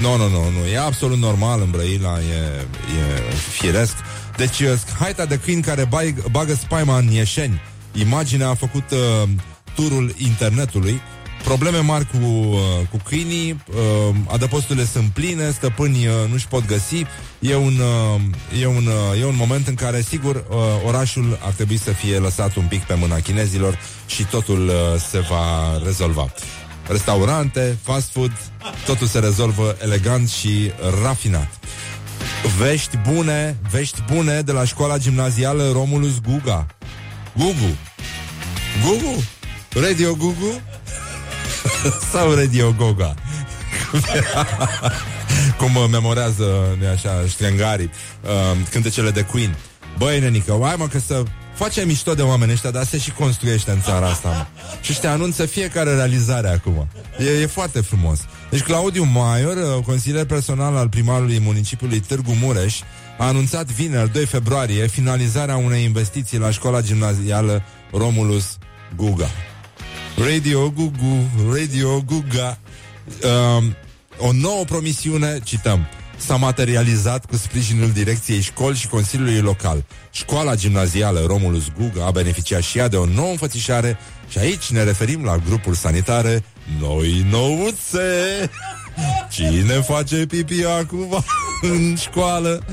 Nu, nu, nu, nu, e absolut normal în Brăila, e, e firesc. Deci, haita de câini care bag, bagă spaima în ieșeni. Imaginea a făcut uh, turul internetului. Probleme mari cu, uh, cu câinii, uh, adăposturile sunt pline, stăpânii uh, nu-și pot găsi. E un, uh, e, un, uh, e un moment în care, sigur, uh, orașul ar trebui să fie lăsat un pic pe mâna chinezilor și totul uh, se va rezolva restaurante, fast food, totul se rezolvă elegant și rafinat. Vești bune, vești bune de la școala gimnazială Romulus Guga. Gugu. Gugu? Radio Gugu? Sau Radio Goga? Cum memorează, nu așa, ștrengarii, uh, cântecele de Queen. Băi, nenică, hai mă că să face mișto de oameni ăștia, dar se și construiește în țara asta. Mă. Și ăștia anunță fiecare realizare acum. E, e foarte frumos. Deci Claudiu Maior, uh, consilier personal al primarului municipiului Târgu Mureș, a anunțat vineri, 2 februarie, finalizarea unei investiții la școala gimnazială Romulus Guga. Radio Gugu, Radio Guga. Um, o nouă promisiune, cităm, s-a materializat cu sprijinul direcției școli și Consiliului Local. Școala gimnazială Romulus Guga a beneficiat și ea de o nouă înfățișare și aici ne referim la grupul sanitare Noi Nouțe. Cine face pipi acum în școală?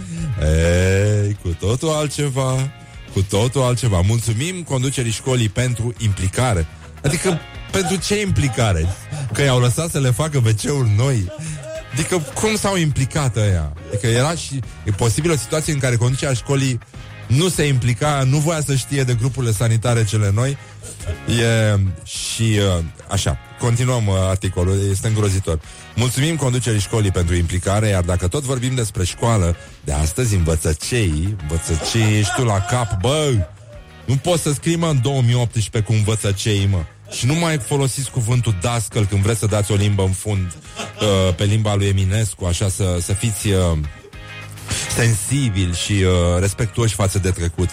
Ei, cu totul altceva, cu totul altceva. Mulțumim conducerii școlii pentru implicare. Adică, pentru ce implicare? Că i-au lăsat să le facă wc noi? Adică cum s-au implicat ăia? Adică era și e posibil o situație în care conducerea școlii nu se implica, nu voia să știe de grupurile sanitare cele noi. E, și uh, așa, continuăm uh, articolul, este îngrozitor. Mulțumim conducerii școlii pentru implicare, iar dacă tot vorbim despre școală, de astăzi învățăcei, învățăcei, ești tu la cap, bă, nu poți să scrii, mă, în 2018 cu învățăcei, mă. Și nu mai folosiți cuvântul dascăl când vreți să dați o limbă în fund uh, pe limba lui Eminescu, așa să, să fiți uh, sensibili și uh, respectuoși față de trecut.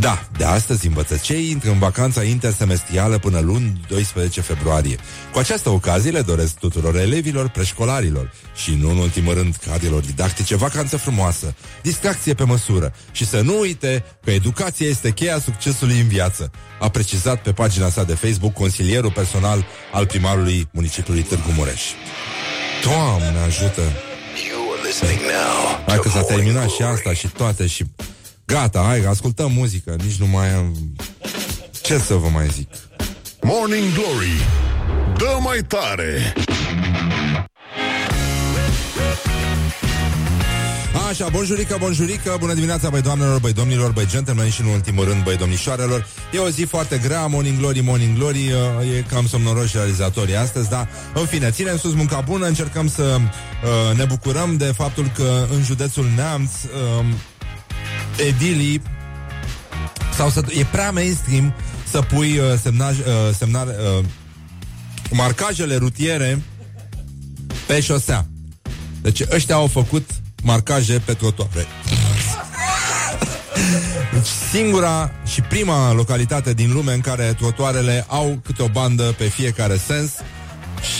Da, de astăzi învățăcei intră în vacanța intersemestrială până luni 12 februarie. Cu această ocazie le doresc tuturor elevilor, preșcolarilor și, nu în ultimul rând, cadrelor didactice, vacanță frumoasă, distracție pe măsură și să nu uite că educația este cheia succesului în viață, a precizat pe pagina sa de Facebook consilierul personal al primarului municipiului Târgu Mureș. Doamne ajută! You are listening now Hai to că s-a Morning terminat și Glory. asta și toate și... Gata, hai, ascultăm muzică, nici nu mai am... Ce să vă mai zic? Morning Glory Dă mai tare Așa, bonjurică, bonjurică, bună dimineața, băi doamnelor, băi domnilor, băi gentlemen și în ultimul rând, băi domnișoarelor. E o zi foarte grea, Morning Glory, Morning Glory, uh, e cam somnoroși realizatorii astăzi, dar în fine, ținem sus munca bună, încercăm să uh, ne bucurăm de faptul că în județul Neamț uh, edilii sau să, e prea mainstream să pui uh, semnaj, uh, semnar, uh, marcajele rutiere pe șosea. Deci ăștia au făcut marcaje pe trotuare. Deci singura și prima localitate din lume în care trotuarele au câte o bandă pe fiecare sens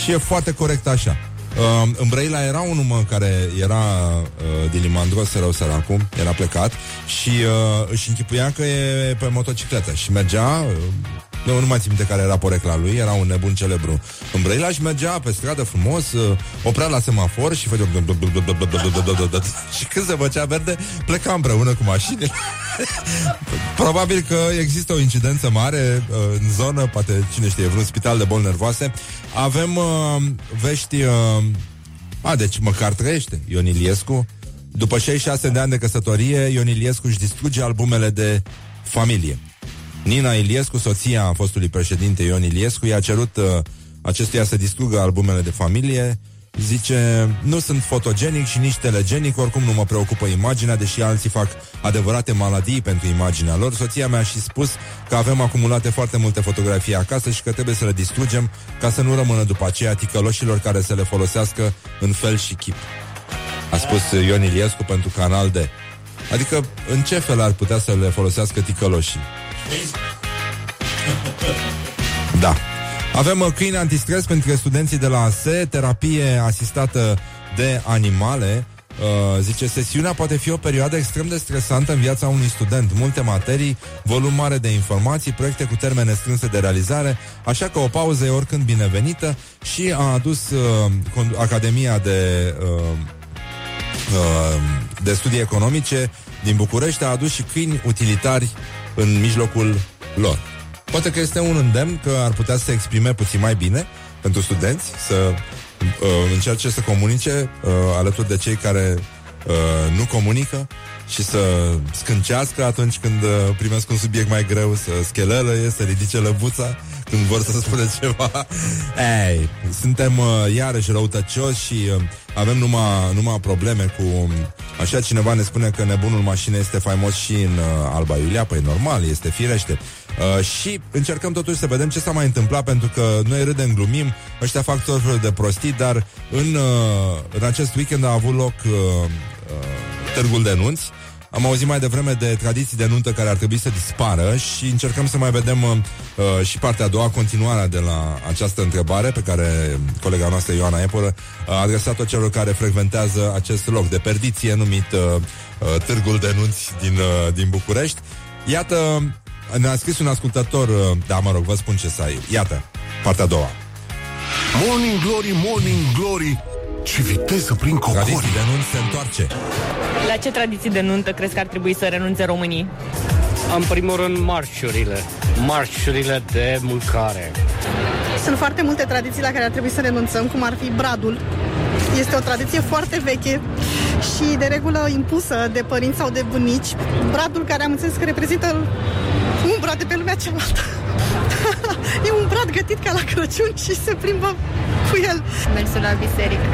și e foarte corect așa. Uh, în Brăila era un mă care era uh, din Limandros, rău săracul, era plecat și uh, își închipuia că e pe motocicletă și mergea, uh, nu, nu mai țin minte care era porecla lui, era un nebun celebru în Brăila și mergea pe stradă frumos, uh, oprea la semafor și făcea și când se făcea verde, pleca împreună cu mașinile. Probabil că există o incidență mare uh, în zonă, poate cine știe, vreun spital de boli nervoase. Avem uh, vești... Uh, a, deci măcar trăiește Ion Iliescu. După 66 de ani de căsătorie, Ion Iliescu își distruge albumele de familie. Nina Iliescu, soția fostului președinte Ion Iliescu, i-a cerut uh, acestuia să distrugă albumele de familie. Zice, nu sunt fotogenic și nici telegenic, oricum nu mă preocupă imaginea, deși alții fac adevărate maladii pentru imaginea lor. Soția mea a și spus că avem acumulate foarte multe fotografii acasă și că trebuie să le distrugem ca să nu rămână după aceea ticăloșilor care să le folosească în fel și chip. A spus Ion Iliescu pentru Canal D. Adică, în ce fel ar putea să le folosească ticăloșii? Da. Avem uh, câini antistres pentru studenții de la ASE, terapie asistată de animale. Uh, zice, sesiunea poate fi o perioadă extrem de stresantă în viața unui student. Multe materii, volum mare de informații, proiecte cu termene strânse de realizare, așa că o pauză e oricând binevenită și a adus uh, condu- Academia de, uh, uh, de Studii Economice din București, a adus și câini utilitari în mijlocul lor. Poate că este un îndemn că ar putea să se exprime puțin mai bine pentru studenți, să uh, încerce să comunice uh, alături de cei care uh, nu comunică și să scâncească atunci când uh, primesc un subiect mai greu, să schelălăie, să ridice lăbuța când vor să spună ceva. Ei, suntem uh, iarăși răutăcioși și uh, avem numai, numai probleme cu... um, Așa cineva ne spune că nebunul mașină este faimos și în uh, Alba Iulia, păi normal, este firește. Uh, și încercăm totuși să vedem ce s-a mai întâmplat Pentru că noi râdem, glumim Ăștia fac tot felul de prostii Dar în, uh, în acest weekend a avut loc uh, uh, Târgul de nunți am auzit mai devreme de tradiții de nuntă care ar trebui să dispară și încercăm să mai vedem uh, uh, și partea a doua, continuarea de la această întrebare pe care colega noastră Ioana Epură a adresat-o celor care frecventează acest loc de perdiție numit uh, uh, Târgul de Nunți din, uh, din București. Iată, ne-a scris un ascultător, uh, da, mă rog, vă spun ce să ai. Iată, partea a doua. Morning Glory, Morning Glory Ce viteză prin Tradiții cocori de nunți se întoarce. La ce tradiții de nuntă crezi că ar trebui să renunțe românii? În primul rând, marșurile. Marșurile de mâncare. Sunt foarte multe tradiții la care ar trebui să renunțăm, cum ar fi bradul. Este o tradiție foarte veche și de regulă impusă de părinți sau de bunici. Bradul care am înțeles că reprezintă umbra de pe lumea cealaltă. e un brad gătit ca la Crăciun și se plimbă cu el. Mersul la biserică.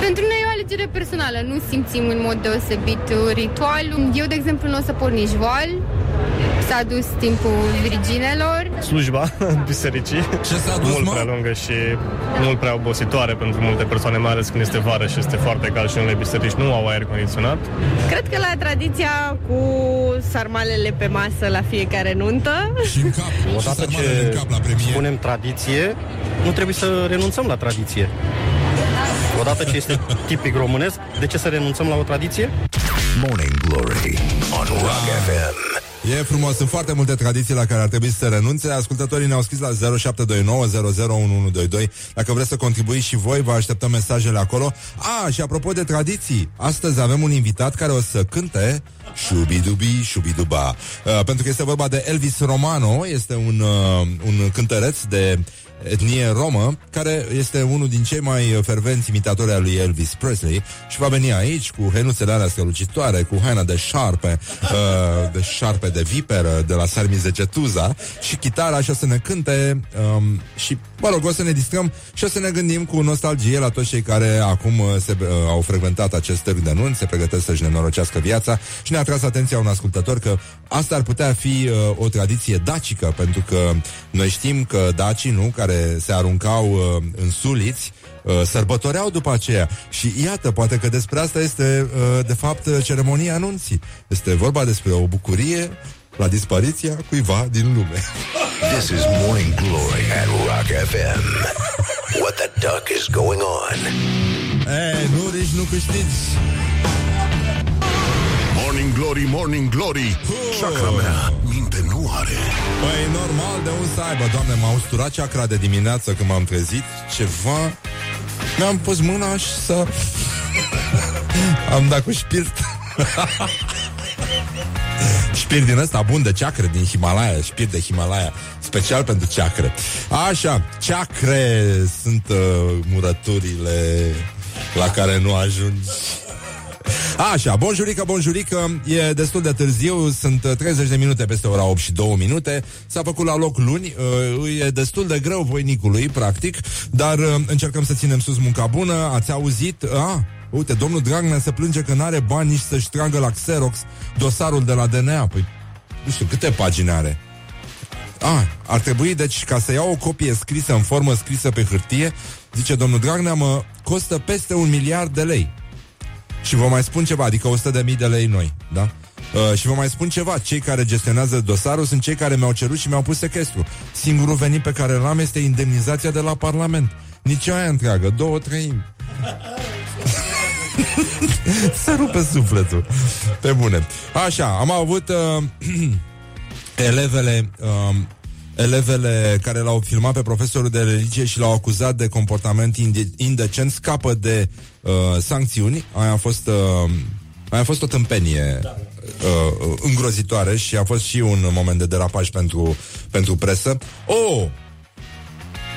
Pentru noi e o alegere personală, nu simțim în mod deosebit ritualul. Eu, de exemplu, nu o să port nici voal. S-a dus timpul virginelor. slujba bisericii. Ce s-a dus, Mult mă? prea lungă și mult prea obositoare pentru multe persoane, mai ales când este vară și este foarte cald și unele biserici nu au aer condiționat. Cred că la tradiția cu sarmalele pe masă la fiecare nuntă Și în cap. Odată și sarmalele ce în cap la premier. spunem tradiție, nu trebuie să renunțăm la tradiție. Odată ce este tipic românesc, de ce să renunțăm la o tradiție? Morning Glory on Rock FM. E frumos, sunt foarte multe tradiții la care ar trebui să se renunțe. Ascultătorii ne-au scris la 0729 Dacă vreți să contribuiți și voi, vă așteptăm mesajele acolo. A, și apropo de tradiții, astăzi avem un invitat care o să cânte Șubidubi, șubiduba. Uh, pentru că este vorba de Elvis Romano, este un, uh, un cântăreț de etnie romă, care este unul din cei mai fervenți imitatori al lui Elvis Presley și va veni aici cu henuțele alea strălucitoare, cu haina de șarpe, uh, de șarpe de viperă, de la Sarmiz de Cetuza și chitara și o să ne cânte um, și, mă rog, o să ne distrăm și o să ne gândim cu nostalgie la toți cei care acum uh, se, uh, au frecventat acest târg de nunți, se pregătesc să-și nenorocească viața și ne-a tras atenția un ascultător că asta ar putea fi uh, o tradiție dacică, pentru că noi știm că dacii, nu, care se aruncau uh, în suliți, uh, sărbătoreau după aceea. Și iată, poate că despre asta este, uh, de fapt, uh, ceremonia anunții. Este vorba despre o bucurie la dispariția cuiva din lume. This is Morning Glory at Rock FM. What the duck is going on? Ei, nu rici, nu câștigi. Morning Glory, Morning Glory. Chakra mea minte nu are. Păi normal de un să aibă Doamne, m-a usturat chakra de dimineață când m-am trezit Ceva. Mi-am pus mâna și să Am dat cu șpirt. Șpirt din ăsta bun de ceacră din Himalaya Șpirt de Himalaya Special pentru ceacră Așa, ceacre Sunt uh, murăturile La care nu ajungi Așa, bonjurică, bonjurică E destul de târziu, sunt 30 de minute peste ora 8 și 2 minute S-a făcut la loc luni uh, E destul de greu voinicului, practic Dar uh, încercăm să ținem sus munca bună Ați auzit? Ah, Uite, domnul Dragnea se plânge că n-are bani nici să-și tragă la Xerox dosarul de la DNA. Păi, nu știu, câte pagini are? Ah, ar trebui, deci, ca să iau o copie scrisă în formă scrisă pe hârtie, zice domnul Dragnea, mă costă peste un miliard de lei. Și vă mai spun ceva, adică 100 de mii de lei noi, da? Uh, și vă mai spun ceva, cei care gestionează dosarul sunt cei care mi-au cerut și mi-au pus sequestru. Singurul venit pe care l-am este indemnizația de la Parlament. Nici aia întreagă, două treimi. Se rupe sufletul. Pe bune. Așa, am avut uh, elevele uh, elevele care l-au filmat pe profesorul de religie și l-au acuzat de comportament inde- indecent scapă de uh, sancțiuni. Aia a fost uh, aia a fost o tâmpenie uh, îngrozitoare și a fost și un moment de derapaj pentru, pentru presă. Oh!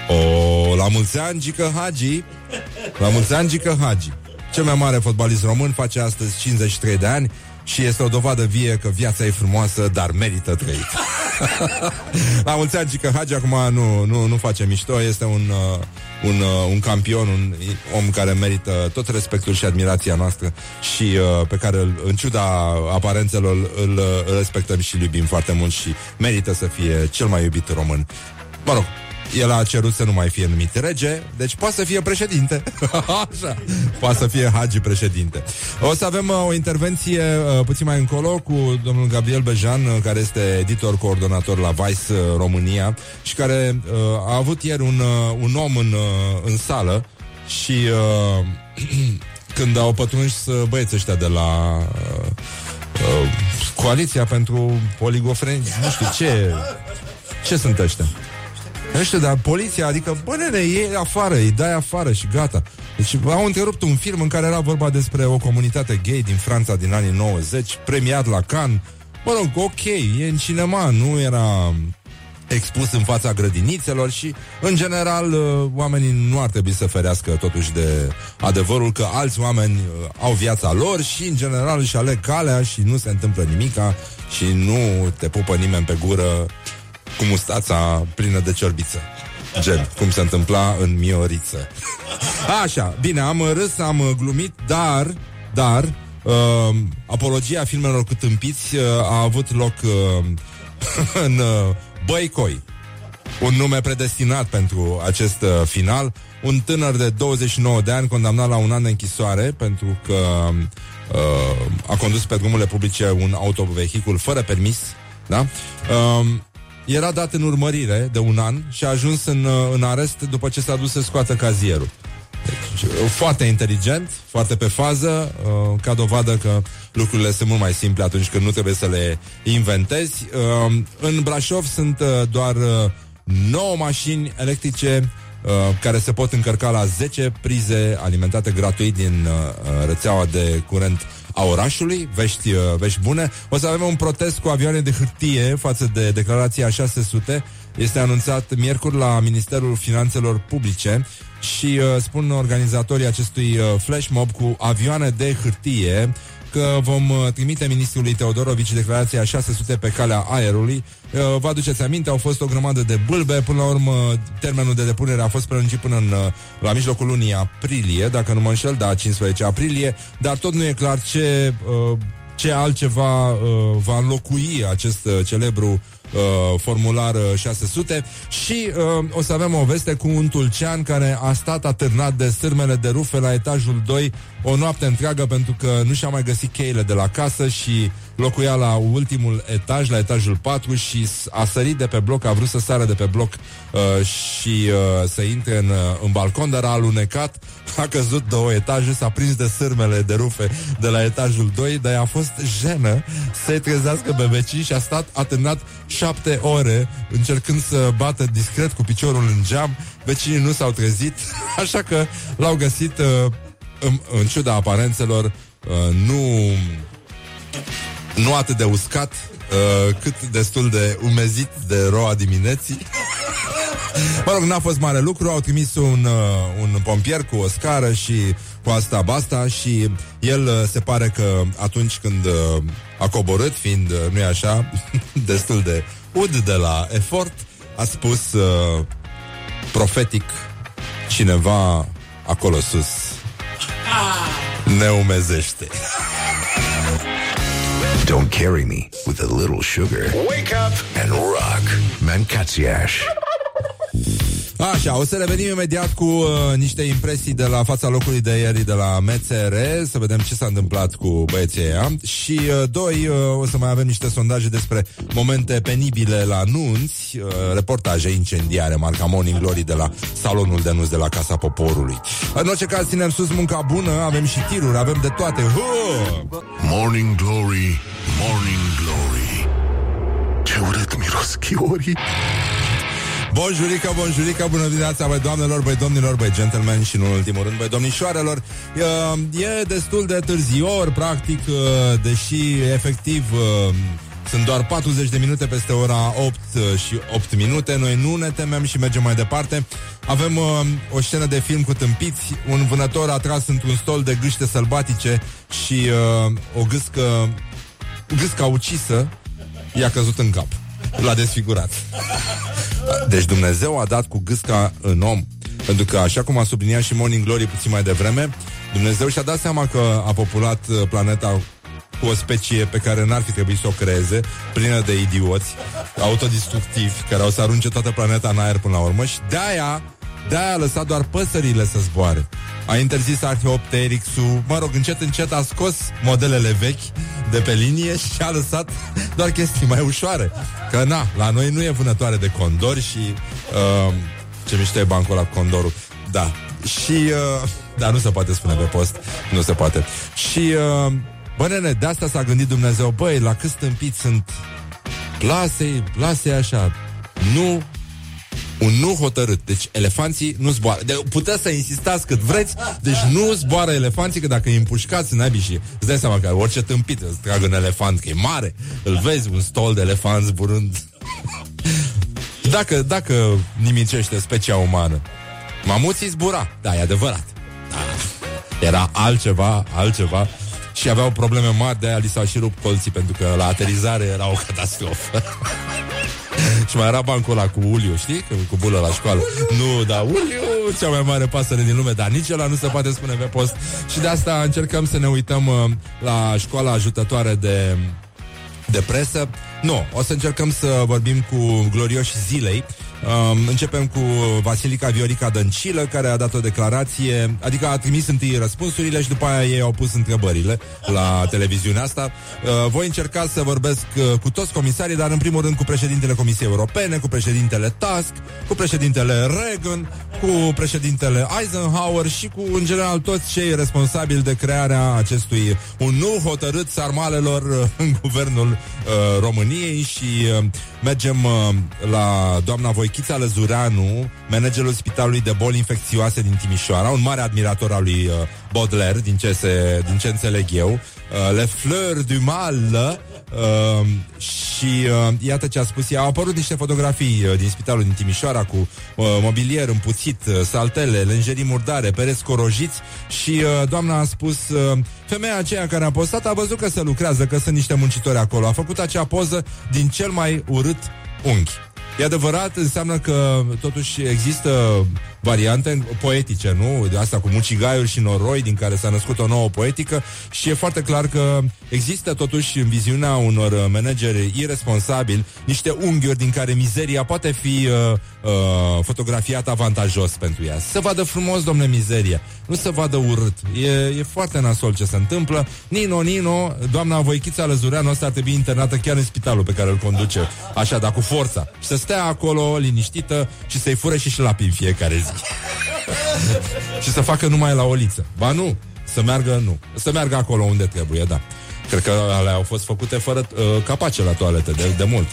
Oh, la mulți ani, Gică Hagi La mulți ani, Gică Hagi Cel mai mare fotbalist român face astăzi 53 de ani și este o dovadă vie că viața e frumoasă, dar merită trăit. La mulți ani, Gică Hagi, acum nu, nu, nu face mișto, este un, uh, un, uh, un campion, un om care merită tot respectul și admirația noastră și uh, pe care, în ciuda aparențelor, îl, îl respectăm și îl iubim foarte mult și merită să fie cel mai iubit român. Mă rog, el a cerut să nu mai fie numit rege, deci poate să fie președinte. Așa, poate să fie Hagi președinte. O să avem uh, o intervenție uh, puțin mai încolo cu domnul Gabriel Bejan, uh, care este editor coordonator la Vice uh, România și care uh, a avut ieri un, uh, un om în, uh, în sală și uh, când au pătruns uh, băieții ăștia de la uh, uh, Coaliția pentru Poligofreni, nu știu ce ce sunt ăștia? Nu știu, dar poliția, adică, bă, nene, e afară, îi dai afară și gata. Deci au întrerupt un film în care era vorba despre o comunitate gay din Franța din anii 90, premiat la Cannes. Mă rog, ok, e în cinema, nu era expus în fața grădinițelor și, în general, uh, oamenii nu ar trebui să ferească totuși de adevărul că alți oameni uh, au viața lor și, în general, își aleg calea și nu se întâmplă nimica și nu te pupă nimeni pe gură cu mustața plină de ciorbiță. Gen, cum se întâmpla în Mioriță. Așa, bine, am râs, am glumit, dar, dar, uh, apologia filmelor cu tâmpiți uh, a avut loc uh, în uh, Băicoi. Un nume predestinat pentru acest uh, final. Un tânăr de 29 de ani condamnat la un an de închisoare pentru că uh, a condus pe drumurile publice un autovehicul fără permis. Da? Uh, era dat în urmărire de un an și a ajuns în, uh, în arest după ce s-a dus să scoată cazierul. Deci, foarte inteligent, foarte pe fază, uh, ca dovadă că lucrurile sunt mult mai simple atunci când nu trebuie să le inventezi. Uh, în Brașov sunt uh, doar uh, 9 mașini electrice uh, care se pot încărca la 10 prize alimentate gratuit din uh, rețeaua de curent a orașului, vești, uh, vești bune. O să avem un protest cu avioane de hârtie față de declarația 600. Este anunțat miercuri la Ministerul Finanțelor Publice și uh, spun organizatorii acestui uh, flash mob cu avioane de hârtie că vom uh, trimite ministrului Teodorovici declarația 600 pe calea aerului. Uh, vă aduceți aminte, au fost o grămadă de bâlbe, până la urmă termenul de depunere a fost prelungit până în, uh, la mijlocul lunii aprilie, dacă nu mă înșel, da, 15 aprilie, dar tot nu e clar ce, ce altceva va înlocui acest celebru uh, formular 600 și uh, o să avem o veste cu un tulcean care a stat atârnat de sârmele de rufe la etajul 2 o noapte întreagă pentru că nu și-a mai găsit cheile de la casă și locuia la ultimul etaj, la etajul 4 și a sărit de pe bloc, a vrut să sară de pe bloc uh, și uh, să intre în, uh, în balcon, dar a alunecat, a căzut două etaje, s-a prins de sârmele de rufe de la etajul 2, dar a fost jenă să-i trezească pe vecini și a stat atârnat șapte ore încercând să bată discret cu piciorul în geam. Vecinii nu s-au trezit, așa că l-au găsit uh, în, în ciuda aparențelor uh, nu nu atât de uscat, uh, cât destul de umezit de roa dimineții. mă rog, n-a fost mare lucru, au trimis un, uh, un pompier cu o scară și cu asta basta și el uh, se pare că atunci când uh, a coborât, fiind, uh, nu-i așa, destul de ud de la efort, a spus uh, profetic cineva acolo sus ne umezește. Don't carry me with a little sugar. Wake up and rock. Mancațiaș. Așa, o să revenim imediat cu uh, niște impresii de la fața locului de ieri de la MCR, să vedem ce s-a întâmplat cu băieții ăia. Și, uh, doi, uh, o să mai avem niște sondaje despre momente penibile la nunți, uh, reportaje incendiare, marca Morning Glory de la salonul de nunți de la Casa Poporului. În orice caz, ținem sus munca bună, avem și tiruri, avem de toate. Huh! Morning Glory, Morning Glory Ce urât miros chiorii Bonjurică, bonjurică, bună dimineața, băi doamnelor, băi domnilor, băi gentlemen și, în ultimul rând, băi domnișoarelor. E, e destul de târziu, ori, practic, uh, deși, efectiv, uh, sunt doar 40 de minute peste ora 8 și 8 minute. Noi nu ne temem și mergem mai departe. Avem uh, o scenă de film cu tâmpiți, un vânător a tras într-un stol de gâște sălbatice și uh, o gâscă, gâsca ucisă i-a căzut în cap. L-a desfigurat. Deci Dumnezeu a dat cu gâsca în om. Pentru că, așa cum a subliniat și Morning Glory puțin mai devreme, Dumnezeu și-a dat seama că a populat uh, planeta cu o specie pe care n-ar fi trebuit să o creeze, plină de idioți, autodistructivi, care au să arunce toată planeta în aer până la urmă și de-aia, de-aia a lăsat doar păsările să zboare. A interzis Archeopteryx-ul, mă rog, încet, încet a scos modelele vechi de pe linie și a lăsat doar chestii mai ușoare. Că na, la noi nu e vânătoare de condori și... Uh, ce mișto e bancul la condorul. Da. Și... Uh, da, nu se poate spune pe post. Nu se poate. Și... Uh, Bă, nene, de asta s-a gândit Dumnezeu Băi, la cât stâmpiți sunt Lasă-i, lasă așa Nu un nu hotărât. Deci elefanții nu zboară. De, puteți să insistați cât vreți, deci nu zboară elefanții, că dacă îi împușcați în și îți dai seama că orice tâmpit îți trag un elefant, că e mare, îl vezi, un stol de elefant zburând. dacă, dacă nimicește specia umană. Mamuții zbura, da, e adevărat. Da. Era altceva, altceva și aveau probleme mari, de-aia li s-au și rupt colții, pentru că la aterizare era o catastrofă. și mai era bancul ăla cu Uliu, știi? Cu bulă la școală. Nu, da, Uliu, cea mai mare pasăre din lume, dar nici ăla nu se poate spune pe post. Și de asta încercăm să ne uităm uh, la școala ajutătoare de, de presă. Nu, o să încercăm să vorbim cu glorioși zilei, Um, începem cu Vasilica Viorica Dăncilă, care a dat o declarație, adică a trimis întâi răspunsurile și după aia ei au pus întrebările la televiziunea asta. Uh, voi încerca să vorbesc uh, cu toți comisarii, dar în primul rând cu președintele Comisiei Europene, cu președintele Tusk, cu președintele Reagan, cu președintele Eisenhower și cu, în general, toți cei responsabili de crearea acestui un nu hotărât sarmalelor uh, în guvernul uh, României și uh, mergem uh, la doamna Voichița Lăzureanu, managerul Spitalului de Boli Infecțioase din Timișoara, un mare admirator al lui uh, Baudelaire, din ce, se, din ce înțeleg eu, uh, Le Fleurs du Mal, uh, și uh, iată ce a spus ea. Au apărut niște fotografii uh, din spitalul din Timișoara cu uh, mobilier împuțit, uh, saltele, lenjerii murdare, pereți corojiți și uh, doamna a spus uh, femeia aceea care a postat a văzut că se lucrează, că sunt niște muncitori acolo. A făcut acea poză din cel mai urât unghi. E adevărat, înseamnă că totuși există variante poetice, nu? De asta cu mucigaiuri și noroi, din care s-a născut o nouă poetică și e foarte clar că există totuși în viziunea unor uh, manageri irresponsabili niște unghiuri din care mizeria poate fi uh, uh, fotografiată avantajos pentru ea. Să vadă frumos, domnule, mizeria. Nu să vadă urât. E, e foarte nasol ce se întâmplă. Nino, Nino, doamna Voichița Lăzureanu asta ar trebui internată chiar în spitalul pe care îl conduce. Așa, dar cu forța. Și să stea acolo liniștită și să-i fure și șlapi în fiecare zi. Și să facă numai la oliță. Ba nu, să meargă nu. Să meargă acolo unde trebuie, da. Cred că alea au fost făcute fără uh, capace la toalete de, de mult.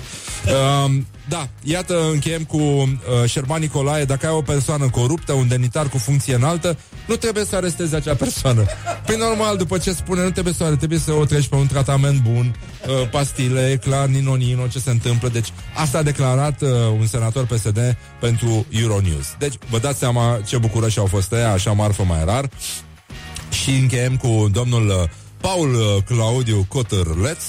Uh, da, iată, încheiem cu uh, Șerban Nicolae. Dacă ai o persoană coruptă, un demnitar cu funcție înaltă, nu trebuie să arestezi acea persoană. Păi normal, după ce spune, nu trebuie să o arestezi, trebuie să o treci pe un tratament bun, uh, pastile, e clar, nino, nino, ce se întâmplă. Deci, asta a declarat uh, un senator PSD pentru Euronews. Deci, vă dați seama ce bucurăși au fost ăia, așa marfă mai rar. Și încheiem cu domnul uh, Paul uh, Claudiu Cotărleț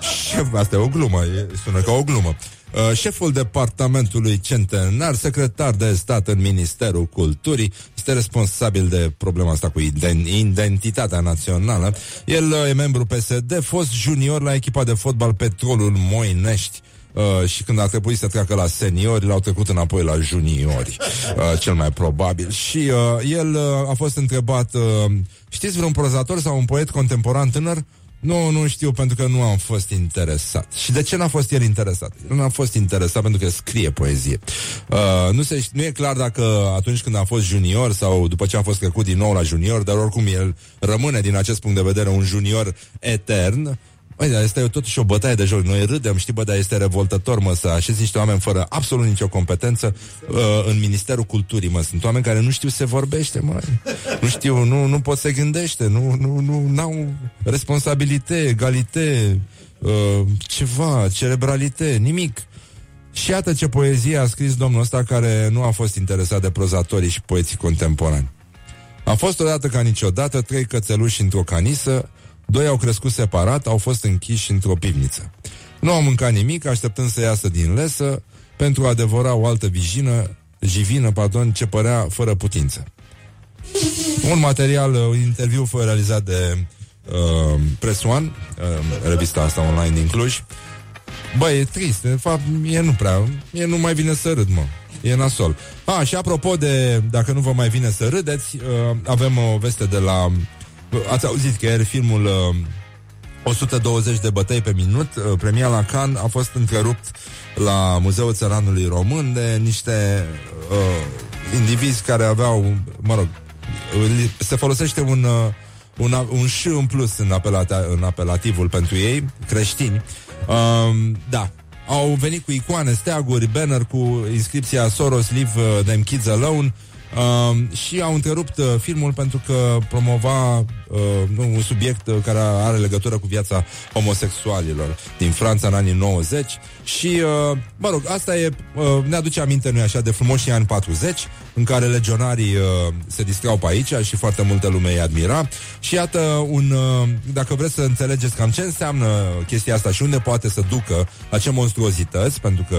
Șef, asta e o glumă, e, sună ca o glumă Uh, șeful departamentului centenar, secretar de stat în Ministerul Culturii, este responsabil de problema asta cu iden- identitatea națională. El uh, e membru PSD, fost junior la echipa de fotbal Petrolul Moinești. Uh, și când a trebuit să treacă la seniori, l-au trecut înapoi la juniori, uh, cel mai probabil. Și uh, el uh, a fost întrebat, uh, știți vreun prozator sau un poet contemporan tânăr? Nu, nu știu, pentru că nu am fost interesat. Și de ce n-a fost el interesat? El n-a fost interesat pentru că scrie poezie. Uh, nu, se, nu e clar dacă atunci când a fost junior sau după ce a fost trecut din nou la junior, dar oricum el rămâne din acest punct de vedere un junior etern. Băi, dar este totuși o bătaie de joc. Noi râdem, știi, bă, dar este revoltător, mă, să așezi niște oameni fără absolut nicio competență uh, în Ministerul Culturii, mă. Sunt oameni care nu știu se vorbește, mă. Nu știu, nu, nu pot să gândește, nu, nu, nu, au responsabilitate, egalitate, uh, ceva, cerebralitate, nimic. Și iată ce poezie a scris domnul ăsta care nu a fost interesat de prozatorii și poeții contemporani. A fost odată ca niciodată trei cățeluși într-o canisă, doi au crescut separat, au fost închiși într-o pivniță. Nu au mâncat nimic, așteptând să iasă din lesă pentru a devora o altă vijină, jivină, pardon, ce părea fără putință. Un material, un interviu fost realizat de uh, Press One, uh, revista asta online din Cluj. Băi, e trist, de fapt, mie nu prea, mie nu mai vine să râd, mă. E nasol. A, și apropo de, dacă nu vă mai vine să râdeți, uh, avem o veste de la... Uh, ați auzit că e filmul uh, 120 de bătăi pe minut, uh, premia la Cannes a fost întrerupt la Muzeul Țăranului Român de niște uh, indivizi care aveau, mă rog, li- se folosește un, uh, un, a- un ș în plus în, apelata, în apelativul pentru ei, creștini. Um, da, au venit cu icoane, steaguri, banner cu inscripția Soros Leave uh, them kids alone um, și au întrerupt uh, filmul pentru că promova uh, nu, un subiect uh, care are legătură cu viața homosexualilor din Franța în anii 90 și, uh, mă rog, asta e, uh, ne aduce aminte, nu așa, de frumoșii ani 40 în care legionarii uh, se distrau pe aici și foarte multă lume îi admira. Și iată un, uh, dacă vreți să înțelegeți cam ce înseamnă chestia asta și unde poate să ducă la ce monstruozități, pentru că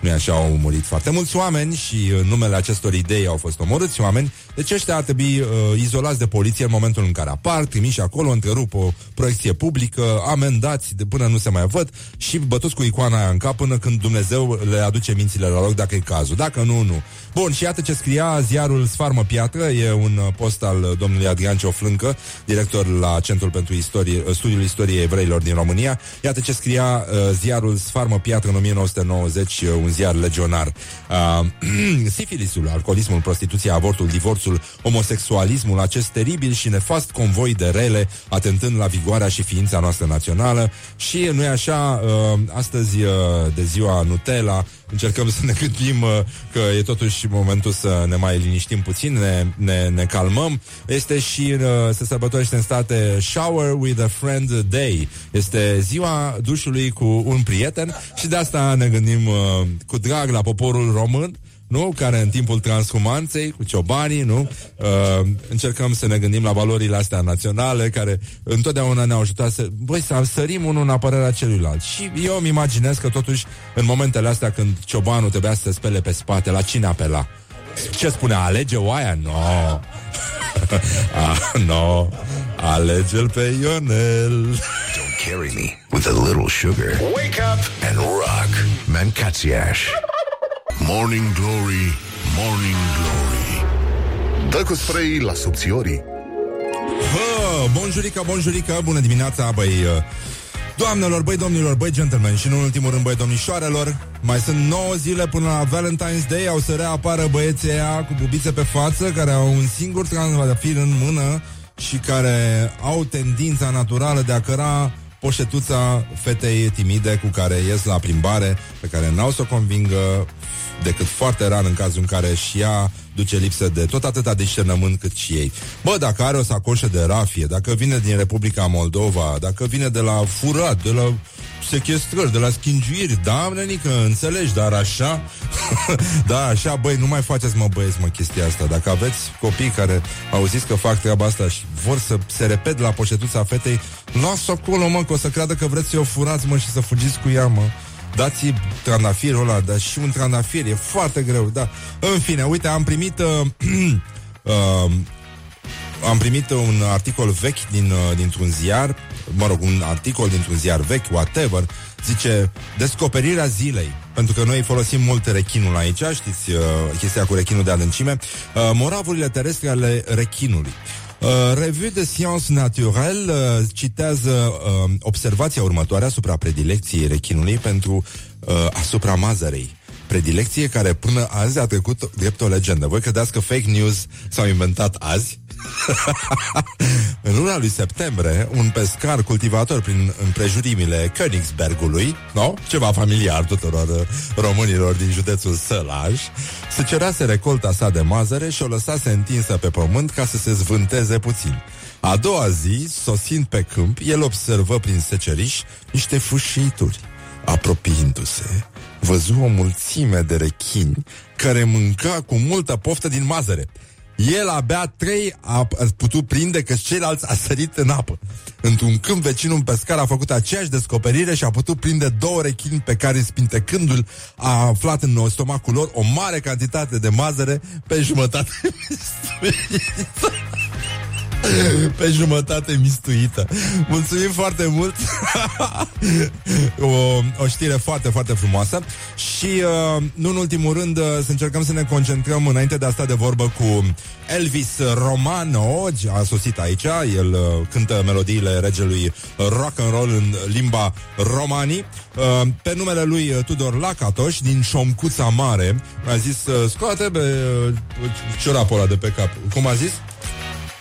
nu așa, au murit foarte mulți oameni și în numele acestor idei au fost omorâți oameni. Deci ăștia ar trebui uh, izolați de poliție în momentul în care apar, trimiși acolo, întrerup o proiecție publică, amendați de până nu se mai văd și bătuți cu icoana aia în cap până când Dumnezeu le aduce mințile la loc dacă e cazul. Dacă nu, nu. Bun, și iată ce scria ziarul Sfarmă Piatră, e un uh, post al uh, domnului Adrian Cioflâncă, director la Centrul pentru Istorie, uh, Studiul Istoriei Evreilor din România. Iată ce scria uh, ziarul Sfarmă Piatră în 1990, uh, un ziar legionar. Uh, sifilisul, alcoolismul, prostituția, avortul, divorțul, homosexualismul, acest teribil și nefast convoi de rele, atentând la vigoarea și ființa noastră națională. Și nu e așa, uh, astăzi uh, de ziua Nutella, încercăm să ne gândim uh, că e totuși momentul să ne mai liniștim puțin, ne, ne, ne calmăm. Este și uh, se sărbătorește în state Shower with a Friend Day. Este ziua dușului cu un prieten și de asta ne gândim uh, cu drag la poporul român nu? Care în timpul transhumanței, cu ciobanii, nu? Uh, încercăm să ne gândim la valorile astea naționale, care întotdeauna ne-au ajutat să, băi, să sărim unul în apărarea celuilalt. Și eu îmi imaginez că totuși, în momentele astea când ciobanul trebuia să se spele pe spate, la cine apela? Ce spunea? Alege oaia? No. ah, no. Alege-l pe Ionel. Don't carry me with a little sugar. Wake up and rock. Mancațiaș. Morning Glory, Morning Glory. Dă cu spray la subțiorii. Hă, bonjurica, bonjurica, bună dimineața, băi uh, Doamnelor, băi domnilor, băi gentlemen. Și în ultimul rând, băi domnișoarelor Mai sunt 9 zile până la Valentine's Day Au să reapară băieții aia cu bubițe pe față Care au un singur trandafir în mână Și care au tendința naturală de a căra poșetuța fetei timide cu care ies la plimbare, pe care n-au să o convingă decât foarte rar în cazul în care și ea duce lipsă de tot atâta discernământ cât și ei. Bă, dacă are o sacoșă de rafie, dacă vine din Republica Moldova, dacă vine de la furat, de la sechestrări, de la schingiuiri, da, nenică, înțelegi, dar așa, da, așa, băi, nu mai faceți, mă, băieți, mă, chestia asta. Dacă aveți copii care auziți că fac treaba asta și vor să se repet la poșetuța fetei, lasă acolo, mă, că o să creadă că vreți să o furați, mă, și să fugiți cu ea, mă. Dați trandafirul ăla, dar și un trandafir, e foarte greu, da. În fine, uite, am primit... Uh, uh, am primit un articol vechi din, uh, dintr-un ziar, mă rog, un articol dintr-un ziar vechi, whatever, zice descoperirea zilei. Pentru că noi folosim mult rechinul aici, știți uh, chestia cu rechinul de adâncime, uh, moravurile terestre ale rechinului. Uh, Revue de Sciences Naturelle uh, citează uh, observația următoare asupra predilecției rechinului pentru uh, asupra mazărei. Predilecție care până azi a trecut drept o legendă. Voi credeți că fake news s-au inventat azi? în luna lui septembrie, un pescar cultivator prin împrejurimile Königsbergului, no? ceva familiar tuturor uh, românilor din județul Sălaj, se cerase recolta sa de mazăre și o lăsase întinsă pe pământ ca să se zvânteze puțin. A doua zi, sosind pe câmp, el observă prin seceriș niște fâșituri. Apropiindu-se, văzu o mulțime de rechini care mânca cu multă poftă din mazăre. El abia trei a putut prinde că ceilalți a sărit în apă. Într-un câmp vecin, un pescar a făcut aceeași descoperire și a putut prinde două rechini pe care, spintecându-l, a aflat în stomacul lor o mare cantitate de mazăre pe jumătate pe jumătate mistuită. Mulțumim foarte mult! o, o știre foarte, foarte frumoasă și, uh, nu în ultimul rând, uh, să încercăm să ne concentrăm înainte de a sta de vorbă cu Elvis Romano, a sosit aici, el uh, cântă melodiile regelui rock and roll în limba romani. Uh, pe numele lui uh, Tudor Lacatoș din Șomcuța Mare a zis, uh, scoate pe uh, ciorapul ăla de pe cap. Cum a zis?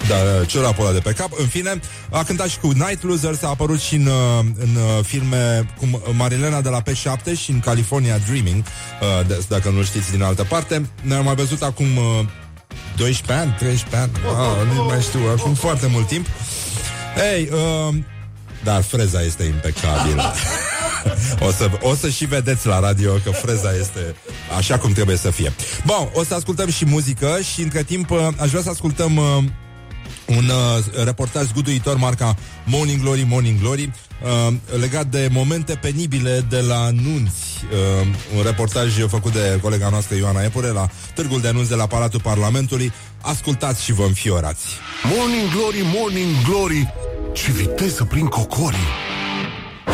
Da, ciorapul ăla de pe cap. În fine, a cântat și cu Night Losers, a apărut și în, uh, în uh, filme cu Marilena de la P7 și în California Dreaming, uh, de, dacă nu știți din altă parte. Ne-am mai văzut acum 12 ani, 13 ani, ah, nu mai știu, acum foarte mult timp. Ei, uh, dar freza este impecabilă. o, să, o să și vedeți la radio că freza este așa cum trebuie să fie. Bun, o să ascultăm și muzică și între timp aș vrea să ascultăm uh, un uh, reportaj zguduitor marca Morning Glory, Morning Glory uh, legat de momente penibile de la nunți. Uh, un reportaj făcut de colega noastră Ioana Epure la Târgul de Nunți de la Palatul Parlamentului. Ascultați și vă înfiorați. Morning Glory, Morning Glory, ce viteză prin cocorii!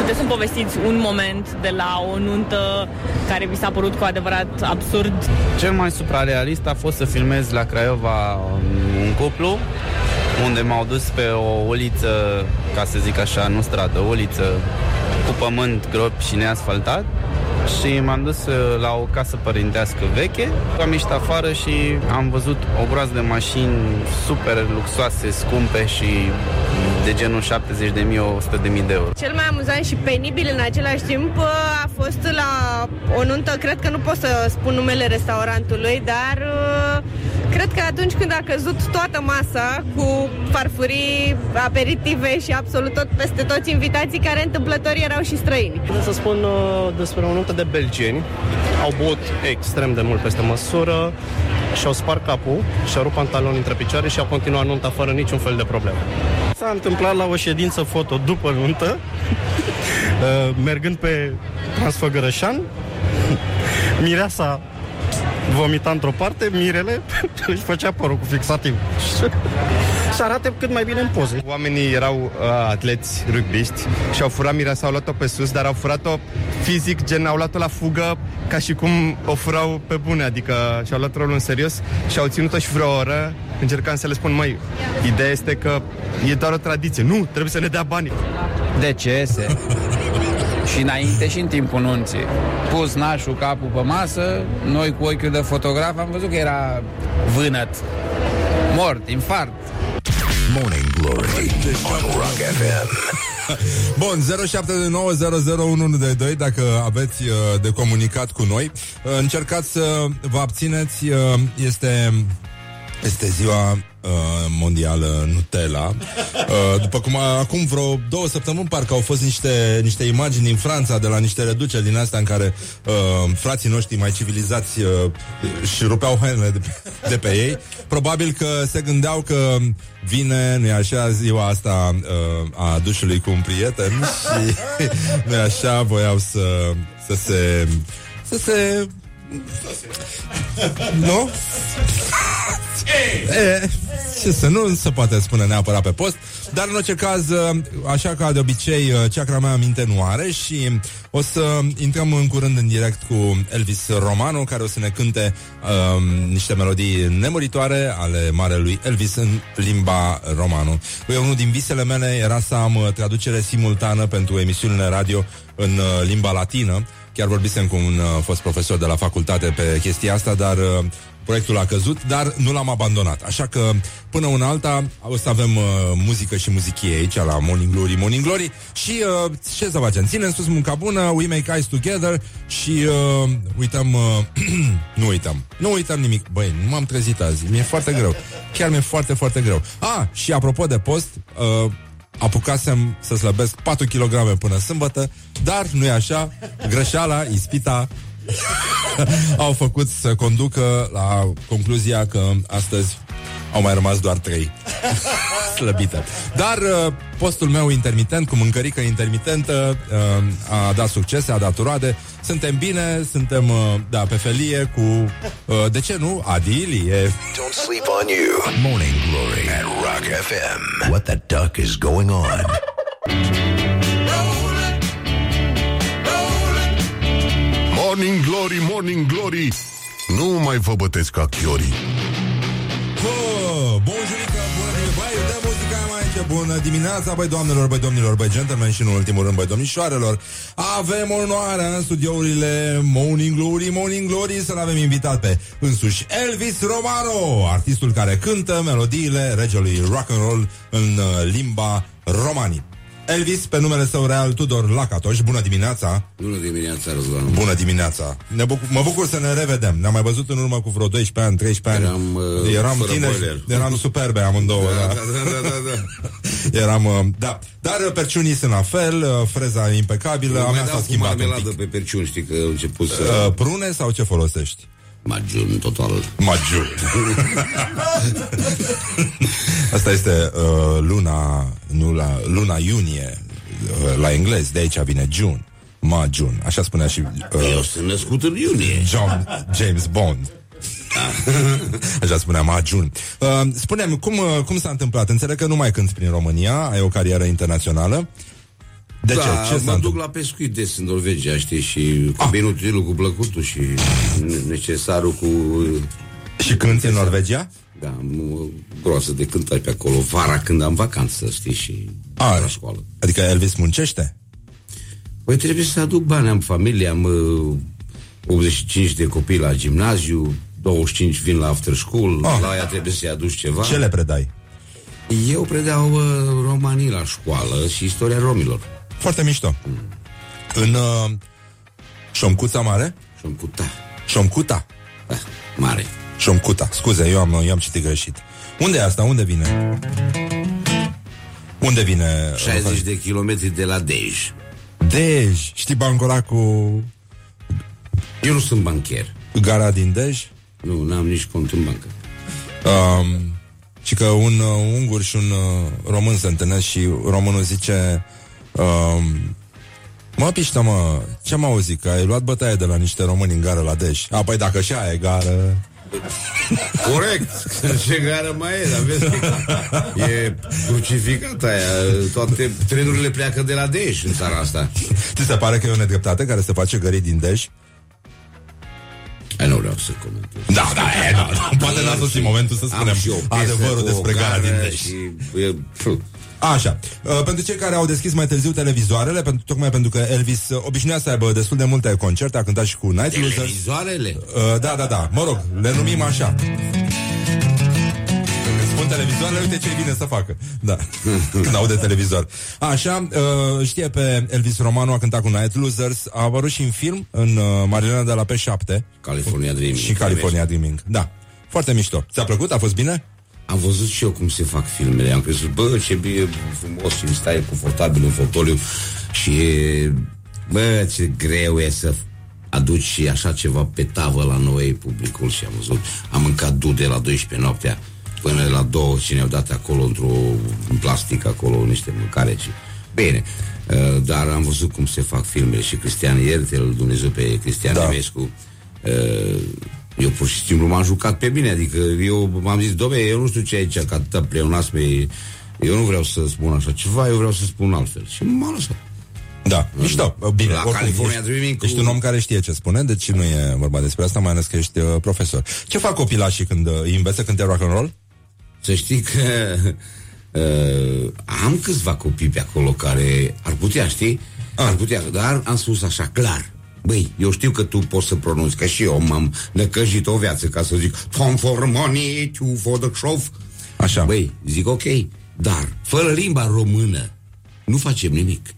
Puteți să-mi povestiți un moment de la o nuntă care vi s-a părut cu adevărat absurd? Cel mai suprarealist a fost să filmez la Craiova un cuplu unde m-au dus pe o uliță, ca să zic așa, nu stradă, uliță cu pământ grob și neasfaltat și m-am dus uh, la o casă părintească veche. Am ieșit afară și am văzut o groază de mașini super luxoase, scumpe și de genul 70.000, 100.000 de euro. Cel mai amuzant și penibil în același timp uh, a fost la o nuntă, cred că nu pot să spun numele restaurantului, dar uh, cred că atunci când a căzut toată masa cu farfurii, aperitive și absolut tot peste toți invitații care întâmplător erau și străini. Vreau să spun uh, despre o nuntă de belgeni. Au băut extrem de mult peste măsură și-au spart capul, și-au rupt pantaloni între picioare și au continuat nunta fără niciun fel de problemă. S-a întâmplat la o ședință foto după nuntă, uh, mergând pe Transfăgărășan, mireasa vomita într-o parte, mirele își făcea părul cu fixativ. Să arate cât mai bine în poze. Oamenii erau uh, atleți rugbiști și au furat mireasa, au luat-o pe sus, dar au furat-o fizic, gen au luat-o la fugă ca și cum o furau pe bune, adică și-au luat rolul în serios și au ținut-o și vreo oră, încercam să le spun, măi, ideea este că e doar o tradiție, nu, trebuie să ne dea banii. Decese. și înainte și în timpul nunții. Pus nașul capul pe masă, noi cu ochiul de fotograf am văzut că era vânăt. Mort, infart. Morning Glory on Rock FM. Bun, 0729001122 dacă aveți uh, de comunicat cu noi. Uh, încercați să vă abțineți. Uh, este este ziua uh, mondială Nutella. Uh, după cum a, acum vreo două săptămâni parcă au fost niște, niște imagini din Franța de la niște reduceri din astea în care uh, frații noștri mai civilizați uh, și rupeau hainele de pe, de pe ei. Probabil că se gândeau că vine, nu așa, ziua asta uh, a dușului cu un prieten și nu așa, voiau să, să se să se nu? E, ce să nu se poate spune neapărat pe post Dar în orice caz, așa ca de obicei Ceacra mea minte nu are Și o să intrăm în curând în direct Cu Elvis Romano Care o să ne cânte um, niște melodii nemuritoare Ale marelui Elvis în limba romano. Eu unul din visele mele era să am uh, traducere simultană Pentru emisiunile radio în uh, limba latină Chiar vorbisem cu un uh, fost profesor de la facultate pe chestia asta, dar uh, proiectul a căzut, dar nu l-am abandonat. Așa că până una alta o să avem uh, muzică și muzichie aici la Morning Glory, Morning Glory și uh, ce să facem? Ținem sus munca bună, we make eyes together și uh, uităm, uh, nu uităm, nu uităm nimic. Băi, nu m-am trezit azi, mi-e foarte greu. Chiar mi-e foarte, foarte greu. Ah, și apropo de post, uh, apucasem să slăbesc 4 kg până sâmbătă, dar nu e așa, greșeala, ispita au făcut să conducă la concluzia că astăzi au mai rămas doar trei slăbite. Dar uh, postul meu intermitent, cu mâncărică intermitentă, uh, a dat succese, a dat roade. Suntem bine, suntem uh, da, pe felie cu, uh, de ce nu, adilie. Don't sleep on you. Morning Glory at Rock FM. What the duck is going on? Morning Glory, Morning Glory Nu mai vă bătesc ca chiorii Oh, bonjurică, bună dimineața, băi, dă muzica mai aici, bună dimineața, băi doamnelor, băi domnilor, băi gentlemen și în ultimul rând, băi domnișoarelor. Avem onoarea în studiourile Morning Glory, Morning Glory să-l avem invitat pe însuși Elvis Romano, artistul care cântă melodiile regelui rock and roll în uh, limba romani. Elvis, pe numele său real Tudor Lacatoș, bună dimineața! Bună dimineața, Răzvan. Bună dimineața! Ne bucur, mă bucur să ne revedem. Ne-am mai văzut în urmă cu vreo 12 ani, 13 ani. Eram, uh, eram fără tineri, boiler. eram superbe amândouă. Da, Da, da, da, da, da. eram, uh, da. Dar uh, perciunii sunt la fel, uh, freza e impecabilă, a Mi-a mea dat s-a cu schimbat un marmeladă pic. pe perciuni, știi că au început să... Uh, prune sau ce folosești? Majun, total. Majun. Asta este uh, luna, nu la, luna iunie, uh, la englez, de aici vine June. Majun, așa spunea și uh, Eu sunt născut în iunie. John James Bond. Așa spunea Majun. Uh, spune-mi, cum, uh, cum s-a întâmplat? Înțeleg că nu mai cânti prin România, ai o carieră internațională. De da, ce? Ce s-a mă întâmplat? duc la pescuit des în Norvegia, știi, și cu binutilul, cu plăcutul și necesarul cu... Și cânti în Norvegia? Da, am o groază de cântat pe acolo, vara când am vacanță, știi, și A, la școală. Adică Elvis muncește? Păi trebuie să aduc bani, am familie, am uh, 85 de copii la gimnaziu, 25 vin la after school, Ah. la aia trebuie să-i aduci ceva. Ce le predai? Eu predau uh, romanii la școală și istoria romilor. Foarte mișto. În uh, Șomcuța Mare? Șomcuta. Șomcuta? Da, mare. Șomcuta. Scuze, eu am, eu am citit greșit. Unde e asta? Unde vine? Unde vine? 60 de kilometri de la Dej. Dej. Știi bancul ăla cu Eu nu sunt bancher. gara din Dej? Nu, n-am nici cont în bancă. Um, și că un uh, ungur și un uh, român se întâlnesc și românul zice um, Mă, piștă, mă, ce am auzit? Că ai luat bătaie de la niște români în gară la Dej. A, păi dacă și aia e gară... Corect. Ce gară mai e, dar vezi că e crucificat aia. Toate trenurile pleacă de la Dej în țara asta. Ți se pare că e o nedreptate care se face gării din Dej? Ai, nu vreau să comentez. Da, da, e, da, da. Poate n-a sosit momentul să spunem Am și eu o piesă adevărul cu o despre gara gară din Dej. Și, e, pf, Așa, uh, pentru cei care au deschis mai târziu televizoarele, pentru, tocmai pentru că Elvis uh, obișnuia să aibă destul de multe concerte, a cântat și cu Night Losers. televizoarele? Uh, da, da, da, mă rog, le numim așa. Când spun televizoarele, uite ce vine să facă. Da, când aude televizor. Așa, uh, știe pe Elvis Romanu, a cântat cu Night Losers, a apărut și în film, în uh, Marilena de la P7. California Dreaming. Și California Dreaming, da. Foarte mișto. Ți-a plăcut? A fost bine? Am văzut și eu cum se fac filmele. Am crezut, bă, ce bine, frumos și stai confortabil în fotoliu. Și, bă, ce greu e să aduci și așa ceva pe tavă la noi publicul și am văzut. Am mâncat dude la 12 noaptea până la două și ne-au dat acolo într-o în plastic acolo niște mâncare și bine. Uh, dar am văzut cum se fac filmele și Cristian Iertel, Dumnezeu pe Cristian da. Emescu. Uh, eu pur și simplu m-am jucat pe mine, adică eu m-am zis, domne, eu nu știu ce aici, că atâta pleonați pe... Eu nu vreau să spun așa ceva, eu vreau să spun altfel. Și m-am lăsat. Da, mișto. Bine, La oricum, California ești, Dreaming cu- ești un om care știe ce spune, deci nu e vorba despre asta, mai ales că ești uh, profesor. Ce fac copilașii când uh, îi înveță când te rock and roll? Să știi că uh, am câțiva copii pe acolo care ar putea, știi? Ar putea, dar am spus așa clar. Băi, eu știu că tu poți să pronunți, că și eu m-am năcăjit o viață ca să zic Tom for money, two for the show. Așa. Băi, zic ok, dar fără limba română nu facem nimic.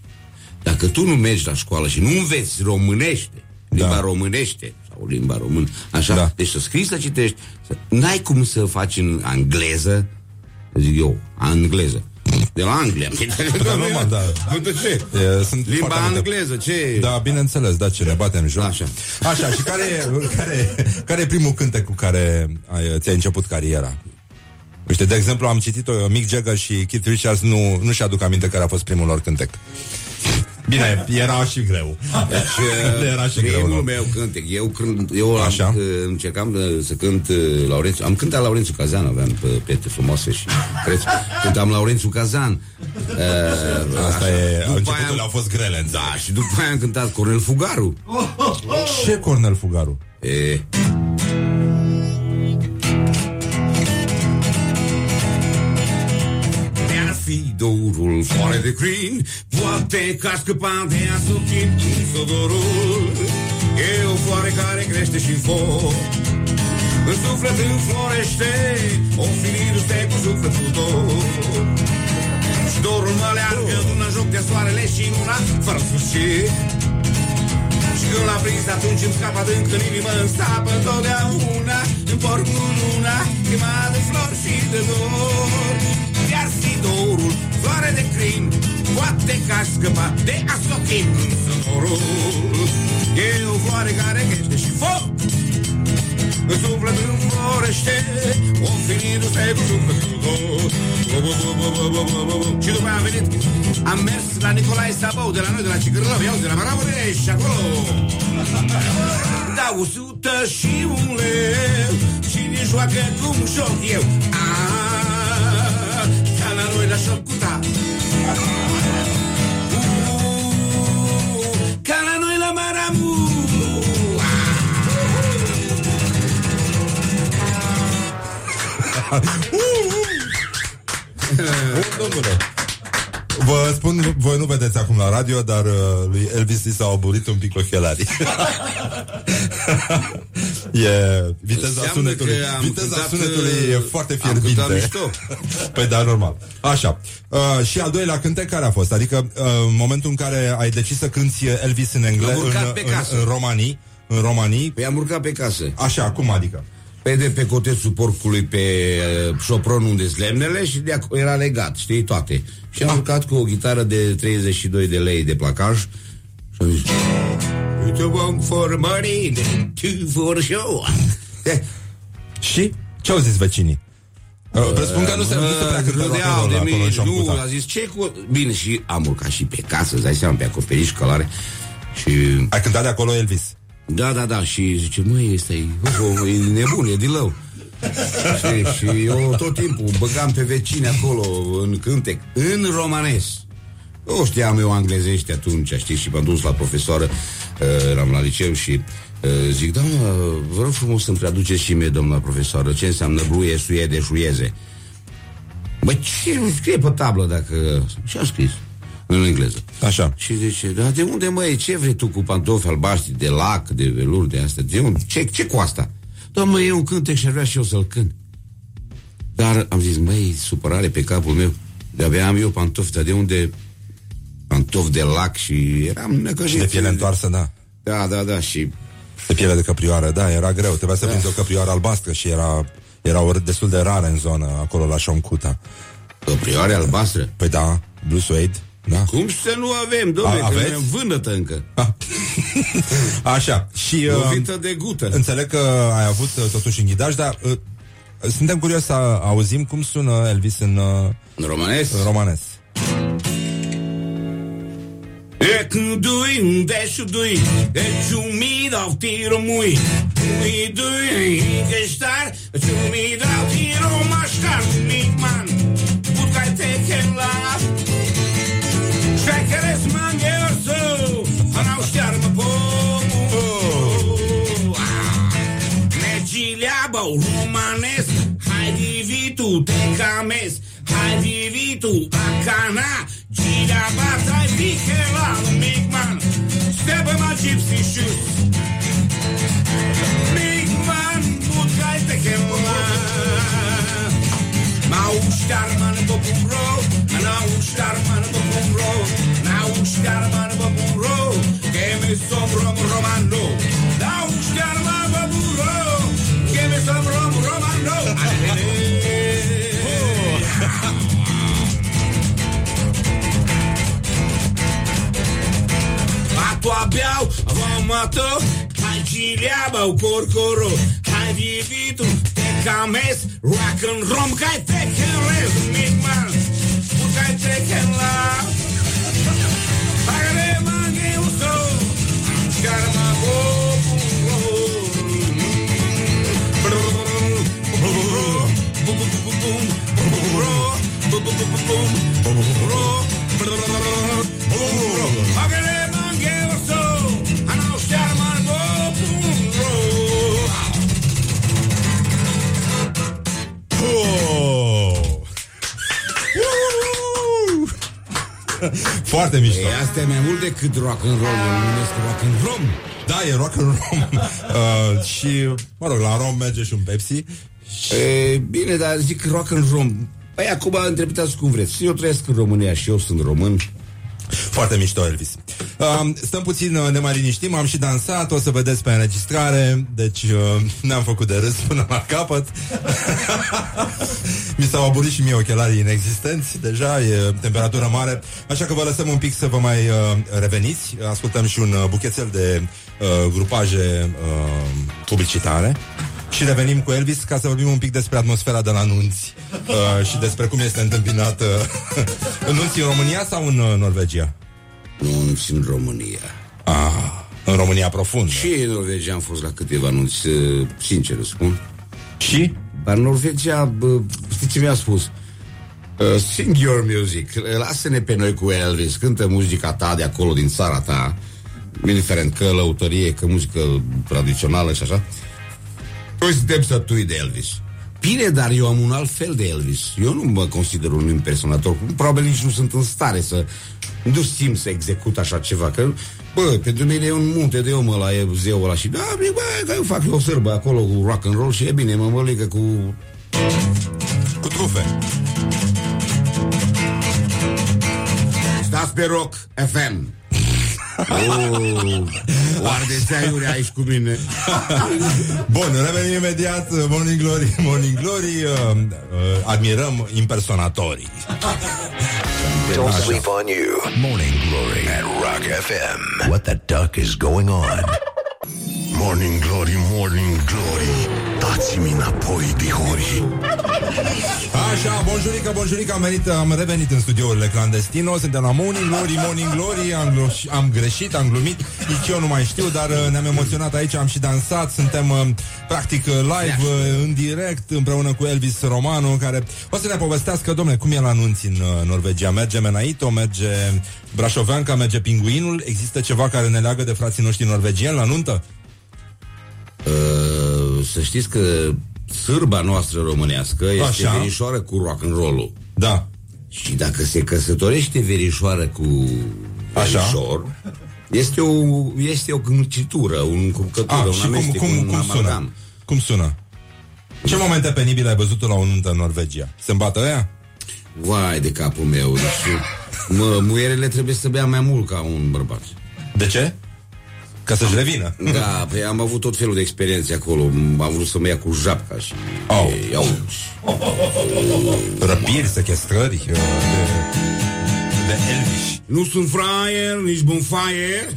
Dacă tu nu mergi la școală și nu înveți românește, limba da. românește sau limba română, așa, da. deci să scrii, să citești, să, n-ai cum să faci în engleză, zic eu, engleză. De la Anglia. Da, normal, da. De ce? E, sunt Limba foarte multe- engleză, ce? Da, bineînțeles, da, ce ne batem joc. Așa. Așa, și care, e- care, care e primul cântec cu care ai, ți-ai început cariera? Uite, de exemplu, am citit-o, Mick Jagger și Keith Richards nu, nu și-aduc aminte care a fost primul lor cântec. Bine, era și greu. Deci, Era și greu, primul nu? meu cântec. Eu, când, eu am, Așa. uh, încercam uh, să cânt uh, Laurențiu. Am cântat Laurențiu Cazan, aveam pe pete frumoase și preț. Cântam Laurențiu Cazan. Uh, Asta așa. e, După începutul aia- au fost grele. Da, și după aia am cântat Cornel Fugaru. Ce Cornel Fugaru? E, Mi-ar fi dorul foare de crin Poate că a scăpat de asuchin Sodorul. E o floare care crește și foc. În suflet înflorește O firindu-se cu sufletul tot. Și dorul mă leargă Una joc de soarele și una Fără sfârșit. Și când l-am prins atunci îmi scapă adânc în inimă Îmi stapă întotdeauna. În porc cu luna Chemat de flori și de dor ceva de a scoate norul, sonorul E o floare care ghește și foc. În suflet înflorește Ofinindu-se cu sufletul tot Și după aia am venit Am mers la Nicolae Sabou De la noi, de la Cicârlău, iau de la Maravure Și acolo. Da, 100 și un leu. Cine joacă cum joc eu. Ah, ca la noi la șocuta Domnule. Vă spun, voi nu vedeți acum la radio, dar uh, lui Elvis i s-au oburit un pic ochelarii. e viteza Înseamnă sunetului. că am Viteza cântat, sunetului e uh, foarte am fierbinte. cântat mișto. păi da, normal. Așa. Uh, și al doilea cântec care a fost? Adică uh, în momentul în care ai decis să cânti Elvis în engleză, Am urcat în, pe în, casă. în romanii, în romanii. Păi am urcat pe casă. Așa, cum adică? Pe de pe cotețul porcului pe uh, șopron unde lemnele și de acolo era legat, știi, toate. Și am urcat cu o chitară de 32 de lei de placaj și am zis Uite, one for money, two for show. Și? Ce au zis vecinii? Uh, presupun că nu se, nu se prea cântă rock râdeau and roll de acolo în mine, nu, Șomputa. a zis ce cu... Bine, și am urcat și pe casă, îți dai seama, pe acoperiș, călare. Și... Ai cântat de acolo Elvis? Da, da, da, și zice, măi, ăsta e, oh, e nebun, e din lău. și, și eu tot timpul băgam pe vecini acolo în cântec, în romanes. Nu știam eu anglezește atunci, știi, și m-am dus la profesoară, uh, eram la liceu și uh, zic, doamna, vă rog frumos să-mi traduceți și mie, doamna profesoară, ce înseamnă bruie, suiede, șuieze. Băi, ce scrie pe tablă dacă... Și am scris în engleză. Așa. Și zice, dar de unde, măi, ce vrei tu cu pantofi albaștri, de lac, de velur, de astea? De unde? Ce, ce cu asta? Doamne, e un cântec și ar vrea și eu să-l cânt. Dar am zis, măi, supărare pe capul meu. De-abia am eu pantofi, dar de unde pantofi de lac și eram necăjit. De piele întoarsă, da. Da, da, da, și... De piele de căprioară, da, era greu. Trebuia să Da. prinzi o căprioară albastră și era, erau destul de rare în zonă, acolo la Șomcuta. Căprioare albastră? Păi da, Blue Suede, da. Cum să nu avem, domnule, A- că aveți? ne vândătă încă. Așa, și... Uh, Lovită de gută. Înțeleg că ai avut uh, totuși în ghidaj, dar uh, suntem curioși să auzim cum sună Elvis în, uh, În romanes? în romanes. E când dui un deșu dui E ciumi dau tiro mui Mui dui că star Ciumi dau tiro mașcar Mic man Putai te chela Șecheres mange orso Anau știar mă pomu Negilea bău romanes. Hai divitu te cames Hai divitu acana Gilia batai vichela Mic man Stebe ma gypsy shoes. Mic man Putai te chela Mau știar man bă ro Nau știar man bă ro Nau știar man bă ro Che mi sobrom romano Nau știar man bă ro Che mi sobrom romano Ato abbiau vomato Hai giliaba o corcoro Hai vivitu te Kames, rock and rom, high tech and rhythmic man. Put high tech and love. Pagare mangi uso, karma boom. Pagare Foarte mișto. Ei, asta e mai mult decât rock and roll, eu numesc rock and rom. Da, e rock and rom. uh, și, mă rog, la rom merge și un Pepsi. E, bine, dar zic rock and rom. Păi acum interpretați cum vreți. Eu trăiesc în România și eu sunt român. Foarte mișto, Elvis. Uh, stăm puțin, uh, ne mai liniștim, am și dansat, o să vedeți pe înregistrare, deci uh, ne-am făcut de râs până la capăt. Mi s-au aburit și mie ochelarii inexistenți, deja e temperatură mare, așa că vă lăsăm un pic să vă mai uh, reveniți. Ascultăm și un uh, buchețel de uh, grupaje uh, publicitare. Și revenim cu Elvis ca să vorbim un pic despre atmosfera de la nunți uh, și despre cum este întâmpinat uh, în nunți în România sau în uh, Norvegia? Nunți în România. Ah, în România profund. Și în Norvegia am fost la câteva anunți, uh, sincer îți spun. Și? Dar Norvegia, bă, știi ce mi-a spus? Uh, sing your music, lasă-ne pe noi cu Elvis, cântă muzica ta de acolo, din țara ta, indiferent că lăutărie, că muzică tradițională și așa. Noi suntem sătui de Elvis. Bine, dar eu am un alt fel de Elvis. Eu nu mă consider un impersonator. Probabil nici nu sunt în stare să... Nu simt să execut așa ceva. Că, bă, pentru mine e un munte de om ăla, e zeul ăla. Și da, bă, că eu fac o sârbă acolo cu rock and roll și e bine, mă mălică cu... Cu trufe. Stați pe rock FM. Oh, Oardeți aiure aici cu mine Bun, revenim imediat Morning Glory, Morning Glory uh, uh, Admirăm impersonatorii Don't sleep on you. Morning Glory at Rock FM. What the duck is going on? Morning Glory, Morning Glory. Dați-mi înapoi, dihori. Așa, bonjurică, bonjurică Am, venit, am revenit în studiourile clandestino. Suntem la Morning Glory, Morning Glory. Am, glo- am greșit, am glumit. Nici eu nu mai știu, dar uh, ne-am emoționat aici Am și dansat, suntem uh, practic uh, live uh, În direct Împreună cu Elvis Romano Care o să ne povestească, domnule, cum e la anunți în uh, Norvegia. Merge Menaito, merge Brașoveanca, merge Pinguinul. Există ceva care ne leagă de frații noștri norvegieni la nuntă? Uh, să știți că sârba noastră românească este Așa. verișoară cu rock and roll Da. Și dacă se căsătorește verișoară cu Așa. verișor, este o, este o câncitură, un cucătură, Ah, un și cum, amestec, cum, un cum sună? amalgam. Cum sună? Ce momente penibile ai văzut tu la o nuntă în Norvegia? Se îmbată ăia? Vai de capul meu, deci mă, muierele trebuie să bea mai mult ca un bărbat. De ce? Ca să-și revină. Da, pe am avut tot felul de experiențe acolo. Am vrut să mă ia cu japca și... Au. Ei, au. Răpiri, sechestrări uh, de, de Elvis. Nu sunt fraier, nici bonfire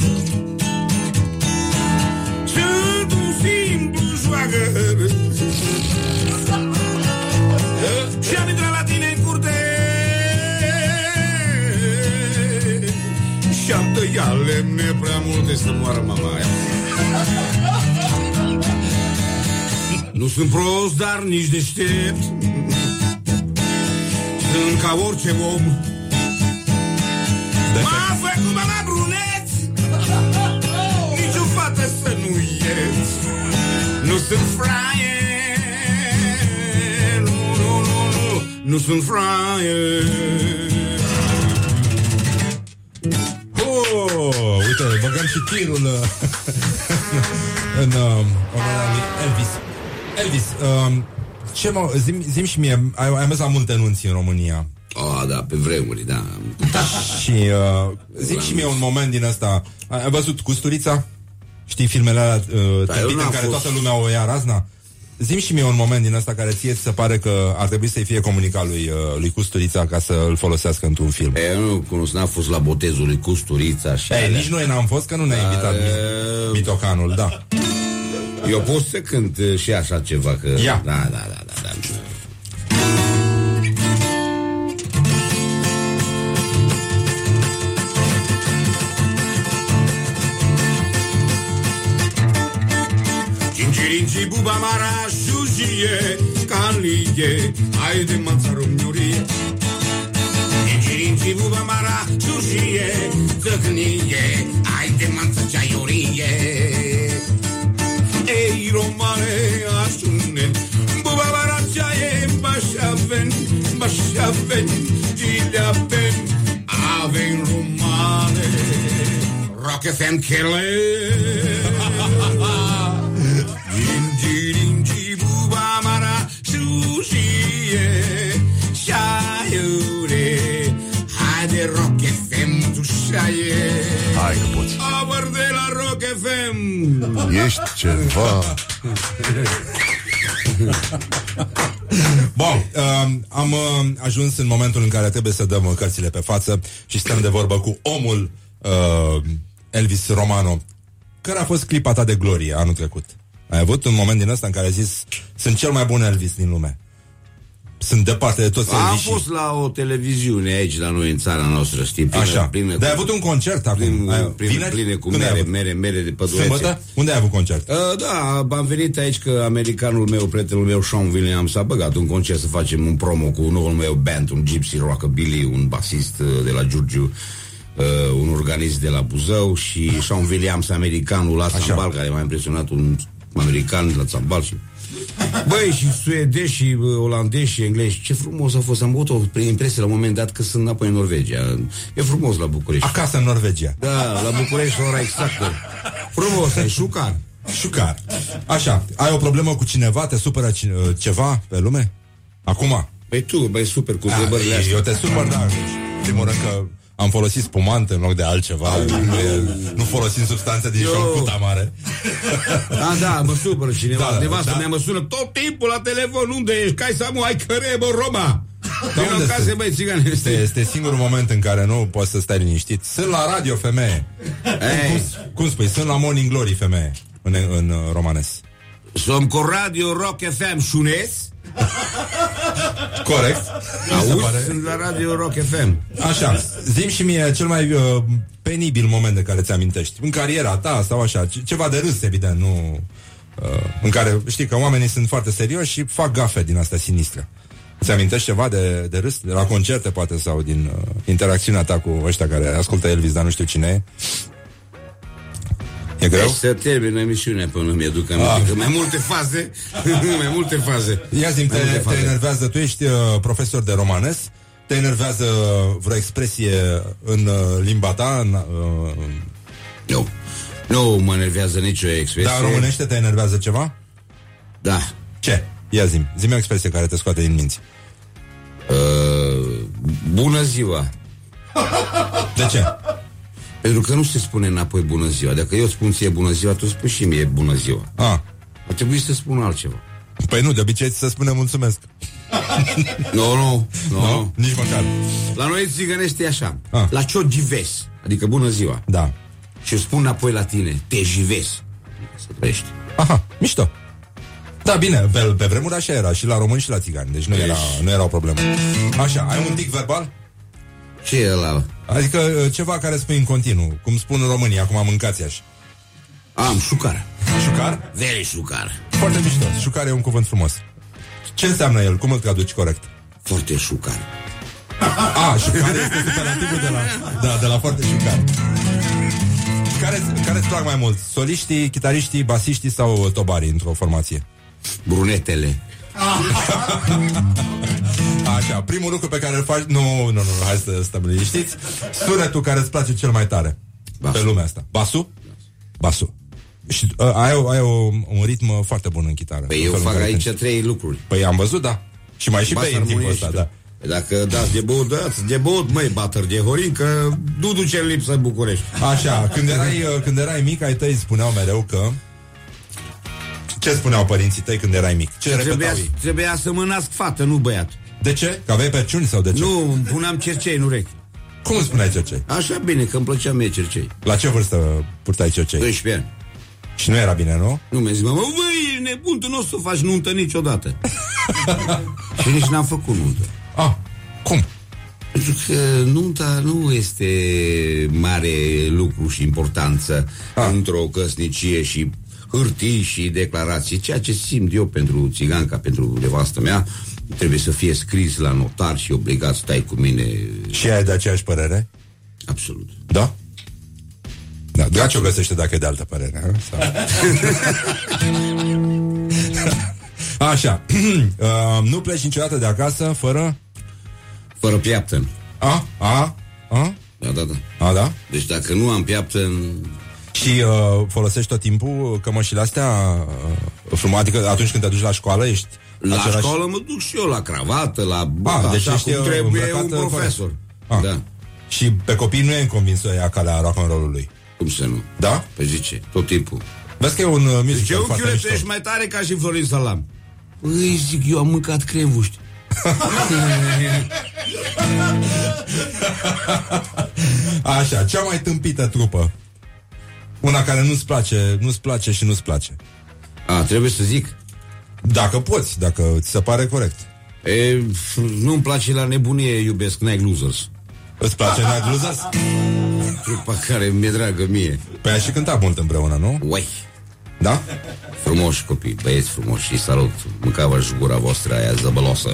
Sunt un simplu șoagăr lemne prea multe să moară mama aia. Nu sunt prost, dar nici deștept. Sunt ca orice om. M-a făcut mama brunet Nici o fată să nu ierți. Nu sunt fraier. Nu, nu, nu, nu. Nu sunt fraier uite, băgăm și tirul uh, în uh, onoarea lui Elvis. Elvis, uh, ce mă, zim, zim și mie, ai, ai mers la multe nunți în România. Oh, da, pe vremuri, da Și uh, zic și mie un moment din ăsta. Ai, ai văzut Custurița? Știi filmele alea uh, Da, da, eu în n-am care fost. toată lumea o ia razna? Zim și mie un moment din ăsta care ție ți se pare că ar trebui să-i fie comunicat lui, uh, lui Custurița ca să îl folosească într-un film. E, eu nu cunosc, n-am fost la botezul lui Custurița și Ei, alea. nici noi n-am fost, că nu ne-a Dar, invitat mi- uh, mitocanul, da. Eu pot să cânt uh, și așa ceva că... Ia. Da, da, da, da, da. Cingirinci buba mara șușie Calie Ai de mațarum iurie Cingirinci buba mara șușie Țăcnie Ai de mață cea iurie Ei romane așune Buba mara cea e Bașaven Bașaven Gilea ben Avem romane. Rock FM killer șușie Șaiure Haide Rock FM tu șaie Hai că poți Abăr de la Rock FM Ești ceva Bun, uh, am uh, ajuns în momentul în care trebuie să dăm uh, cărțile pe față și stăm de vorbă cu omul uh, Elvis Romano. Care a fost clipa ta de glorie anul trecut? Ai avut un moment din ăsta în care ai zis sunt cel mai bun Elvis din lume. Sunt departe de toți Am Elvisii. fost la o televiziune aici la noi în țara noastră, știi? Plină, Așa. Plină, Dar ai avut un concert acum. Plină, Ai- plină, vineri? pline cu Când ai mere, avut? mere, mere de pădurețe. Sâmbătă? Unde ai avut concert? Uh, da, am venit aici că americanul meu, prietenul meu, Sean Williams, a băgat un concert să facem un promo cu noul meu band, un Gypsy Rockabilly, un basist uh, de la Giurgiu, uh, un organist de la Buzău și Sean Williams, americanul la țambal, care m-a impresionat un american la țambal și Băi, și suedezi și uh, olandezi și englezi, ce frumos a fost. Am avut o impresie la un moment dat că sunt înapoi în Norvegia. E frumos la București. Acasă în Norvegia. Da, la București ora exactă. Frumos, ai șucar. Șucar. Așa, ai o problemă cu cineva? Te supără cine, ceva pe lume? Acum? Păi tu, băi, super cu Da, întrebările astea. eu te supăr, da. Primul rând că am folosit spumant în loc de altceva. Nu folosim substanțe din Eu- șorcuta mare. Da, da, mă supără cineva. Da, Da, da, Nevastă da. mea mă sună tot timpul la telefon. Unde ești? Cai să am ai căre, bă, Roma. Da, Vino unde în case, sunt? băi, țigane. Este, este singurul moment în care nu poți să stai liniștit. Sunt la radio, femeie. Cum, cum spui? Sunt la Morning Glory, femeie. În, în uh, romanes. Som cu Radio Rock FM șunes. Corect. Mi se Auzi? pare. Sunt la Radio Rock FM. Așa, zim și mie cel mai uh, penibil moment de care ți-amintești. În cariera ta sau așa, ce- ceva de râs, evident, nu... Uh, în care știi că oamenii sunt foarte serioși și fac gafe din astea sinistre. Ți amintești ceva de, de râs? De la concerte, poate, sau din uh, interacțiunea ta cu ăștia care ascultă Elvis, dar nu știu cine e? E greu? Deci să termin emisiunea până mi-aduc aminte. Ah. Că mai multe faze, mai multe faze. Ia zi te, Mai multe te faze. enervează, tu ești uh, profesor de romanes, te enervează vreo expresie în uh, limba ta? În, uh, Nu. Nu mă enervează nicio expresie. Dar în românește te enervează ceva? Da. Ce? Ia zi zi o expresie care te scoate din minți. Uh, bună ziua. De ce? Pentru că nu se spune înapoi bună ziua. Dacă eu spun ție bună ziua, tu spui și mie bună ziua. Ah. Ar trebui să spun altceva. Păi nu, de obicei ți se spune mulțumesc. Nu, nu, nu. Nu? Nici măcar. La noi țigănește e așa. Ah. La ce jives, adică bună ziua. Da. Și eu spun înapoi la tine, te jives. Adică să trăiești. Aha, mișto. Da, bine, pe, pe vremuri așa era, și la români și la țigani, deci nu era, nu era o problemă. Așa, ai un tic verbal? Ce e ăla? Adică uh, ceva care spui în continuu, cum spun românii, acum mâncați așa. Am șucar. Șucar? Very șucar. Foarte mișto. Șucar e un cuvânt frumos. Ce înseamnă el? Cum îl traduci corect? Foarte șucar. A, șucar este superlativul de la, da, de la foarte șucar. Care, care îți plac mai mult? Soliștii, chitariștii, basiștii sau tobarii într-o formație? Brunetele. Așa, primul lucru pe care îl faci Nu, nu, nu, hai să stăm liniștiți Sunetul care îți place cel mai tare Basul. Pe lumea asta Basu? Basu și uh, ai, o, ai o, un ritm foarte bun în chitară Păi în eu felul în fac care aici te- trei lucruri. Păi am văzut, da Și mai și Bas, pe ei în timpul armonie ăsta, și da Păi Dacă dați de băut, dați de băut, măi, bater de horin, că nu duce în lipsă în București. Așa, când erai, uh, când erai mic, ai tăi spuneau mereu că Ce spuneau părinții tăi când erai mic? Ce Trebuia, repetau ei? trebuia să mă nasc fată, nu băiat. De ce? Că aveai perciuni sau de ce? Nu, îmi puneam cercei în urechi. Cum îmi spuneai cercei? Așa bine, că îmi plăcea mie cercei. La ce vârstă purtai cercei? 12 ani. Și nu era bine, nu? Nu mi-a zis, mă, băi, ești nebun, tu nu o să faci nuntă niciodată. și nici n-am făcut nuntă. Ah, cum? Pentru că nunta nu este mare lucru și importanță Ah. într-o căsnicie și hârtii și declarații. Ceea ce simt eu pentru țiganca, pentru nevastă mea, trebuie să fie scris la notar și obligat să stai cu mine. Și ai de aceeași părere? Absolut. Da? Da, Draci o găsește dacă e de altă părere. ha? Sau... Așa. uh, nu pleci niciodată de acasă fără... Fără piaptă. A? A? A? Da, da, da. A, da? Deci dacă nu am piaptă, Și uh, folosești tot timpul cămășile astea uh, frumoase, adică atunci când te duci la școală ești la același... școală mă duc și eu la cravată, la... A, deci așa ești cum trebuie îmbrăcat un corect. profesor. A. Da. Și pe copii nu e convins să ia calea rock and roll-ului. Cum să nu? Da? Păi zice, tot timpul. Vezi că e un uh, musical Deci eu, foarte Chiule, tu mișto. ești mai tare ca și Florin Salam. Păi, zic, eu am mâncat crevuști. Așa, cea mai tâmpită trupă. Una care nu-ți place, nu-ți place și nu-ți place. A, trebuie să zic. Dacă poți, dacă ți se pare corect. E, nu-mi place la nebunie, iubesc Night Losers. Îți place Night Losers? Trupa care mi-e dragă mie. Păi ai și cântat mult împreună, nu? Uai. Da? Frumoși copii, băieți frumoși și salut. Mâncava și gura voastră aia zăbălosă.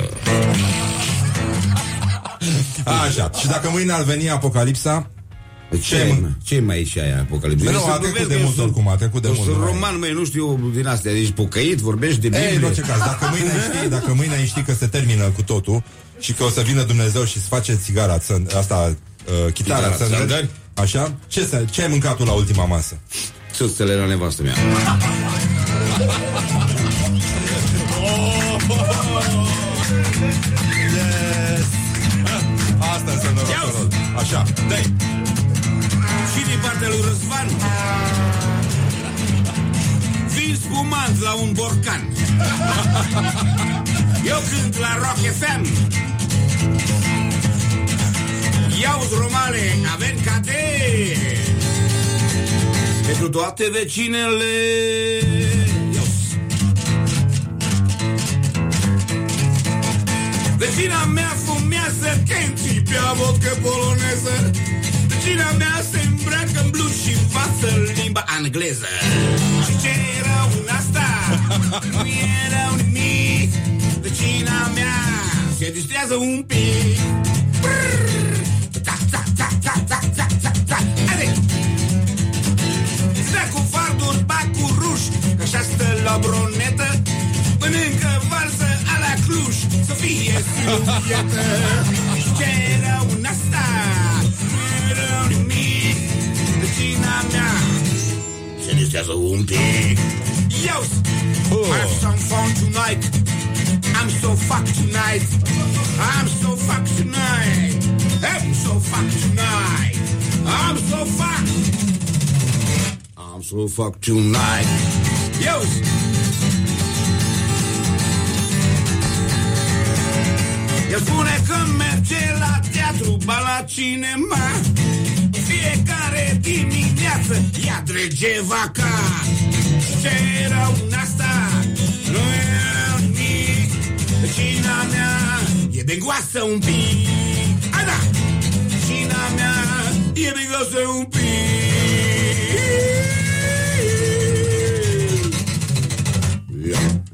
Așa, și dacă mâine ar veni apocalipsa, Ce, ce mai e și aia apocalipsă? Nu, a trecut de mult oricum, a trecut de mult. Sunt roman, măi, nu știu din astea. Deci pocăit, vorbești de Biblie. Ei, în orice caz, dacă mâine ai ști, dacă mâine ai ști că se termină cu totul și că o să vină Dumnezeu și să face țigara, țân- asta, uh, chitara, Chitara, țândări, țândări? așa, ce, să- ce ai mâncat tu la ultima masă? Țâțele la nevastă mea. Yes! Asta înseamnă rock'n'roll. Așa, dai. Și din partea lui Răzvan. Vin spumant la un borcan. Eu cânt la Rock FM Iauzi romane, avem cate. Pentru toate vecinele Ios. Vecina mea fumează Kenchi pe vodcă poloneză. Vecina mea se îmbracă în blues și învață limba engleză Și ce era în asta? Nu era nimic Vecina mea se distrează un pic Brrr. Ta, ta, ta, ta, ta, ta, ta, ta. Haide! Stă cu farduri, ba cu ruș Că așa stă la bronetă Mănâncă varză a la Cluj Să fie silvietă Ce era un asta Nu era nimic Se distrează un pic Yo, have some fun tonight. I'm so fucked tonight. I'm so fucked tonight. I'm so fucked tonight. I'm so fucked. I'm so fucked tonight. Yo, El spune că merge la teatru, ba la cinema Fiecare dimineață ia drege vaca Ce era un asta? Nu era nimic Vecina mea e bengoasă un pic A, da! Vecina mea e bengoasă un pic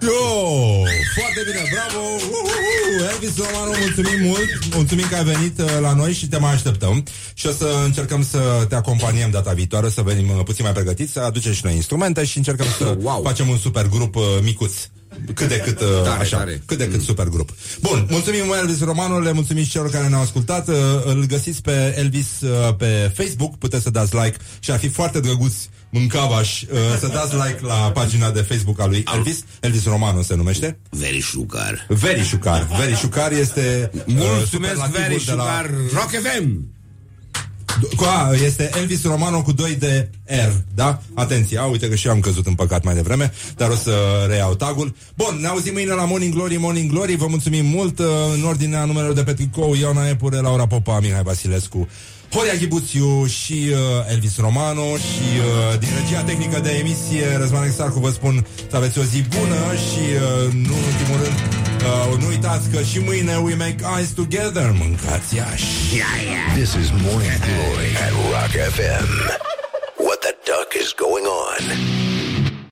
Yo! Foarte bine, bravo! Uhuhu! Elvis Romano, mulțumim mult! Mulțumim că ai venit uh, la noi și te mai așteptăm. Și o să încercăm să te acompaniem data viitoare, să venim uh, puțin mai pregătiți, să aducem și noi instrumente și încercăm să wow. facem un super grup uh, micuț. Cât de cât, uh, Tare, așa, tare. cât de cât super grup. Bun, mulțumim lui Elvis Romano, le mulțumim și celor care ne-au ascultat. Uh, Îl găsiți pe Elvis uh, pe Facebook, puteți să dați like și ar fi foarte drăguț mâncavaș uh, să dați like la pagina de Facebook a lui Elvis. Elvis Romano se numește. Verișucar. Verișucar. Verișucar este uh, Mulțumesc, superlativul Verișucar de la... Rock FM Cu A, este Elvis Romano cu 2 de R, da? Atenție, a, uite că și eu am căzut în păcat mai devreme, dar o să reiau tagul. Bun, ne auzim mâine la Morning Glory, Morning Glory, vă mulțumim mult, uh, în ordinea numelor de pe tricou, Iona Epure, Laura Popa, Mihai Vasilescu, Horia Ghibuțiu și uh, Elvis Romano și uh, din regia tehnică de emisie Răzvan Exarcu vă spun să aveți o zi bună și uh, nu în ultimul rând uh, nu uitați că și mâine we make eyes together, mâncați Iași. This is Morning Glory at Rock FM. What the duck is going on?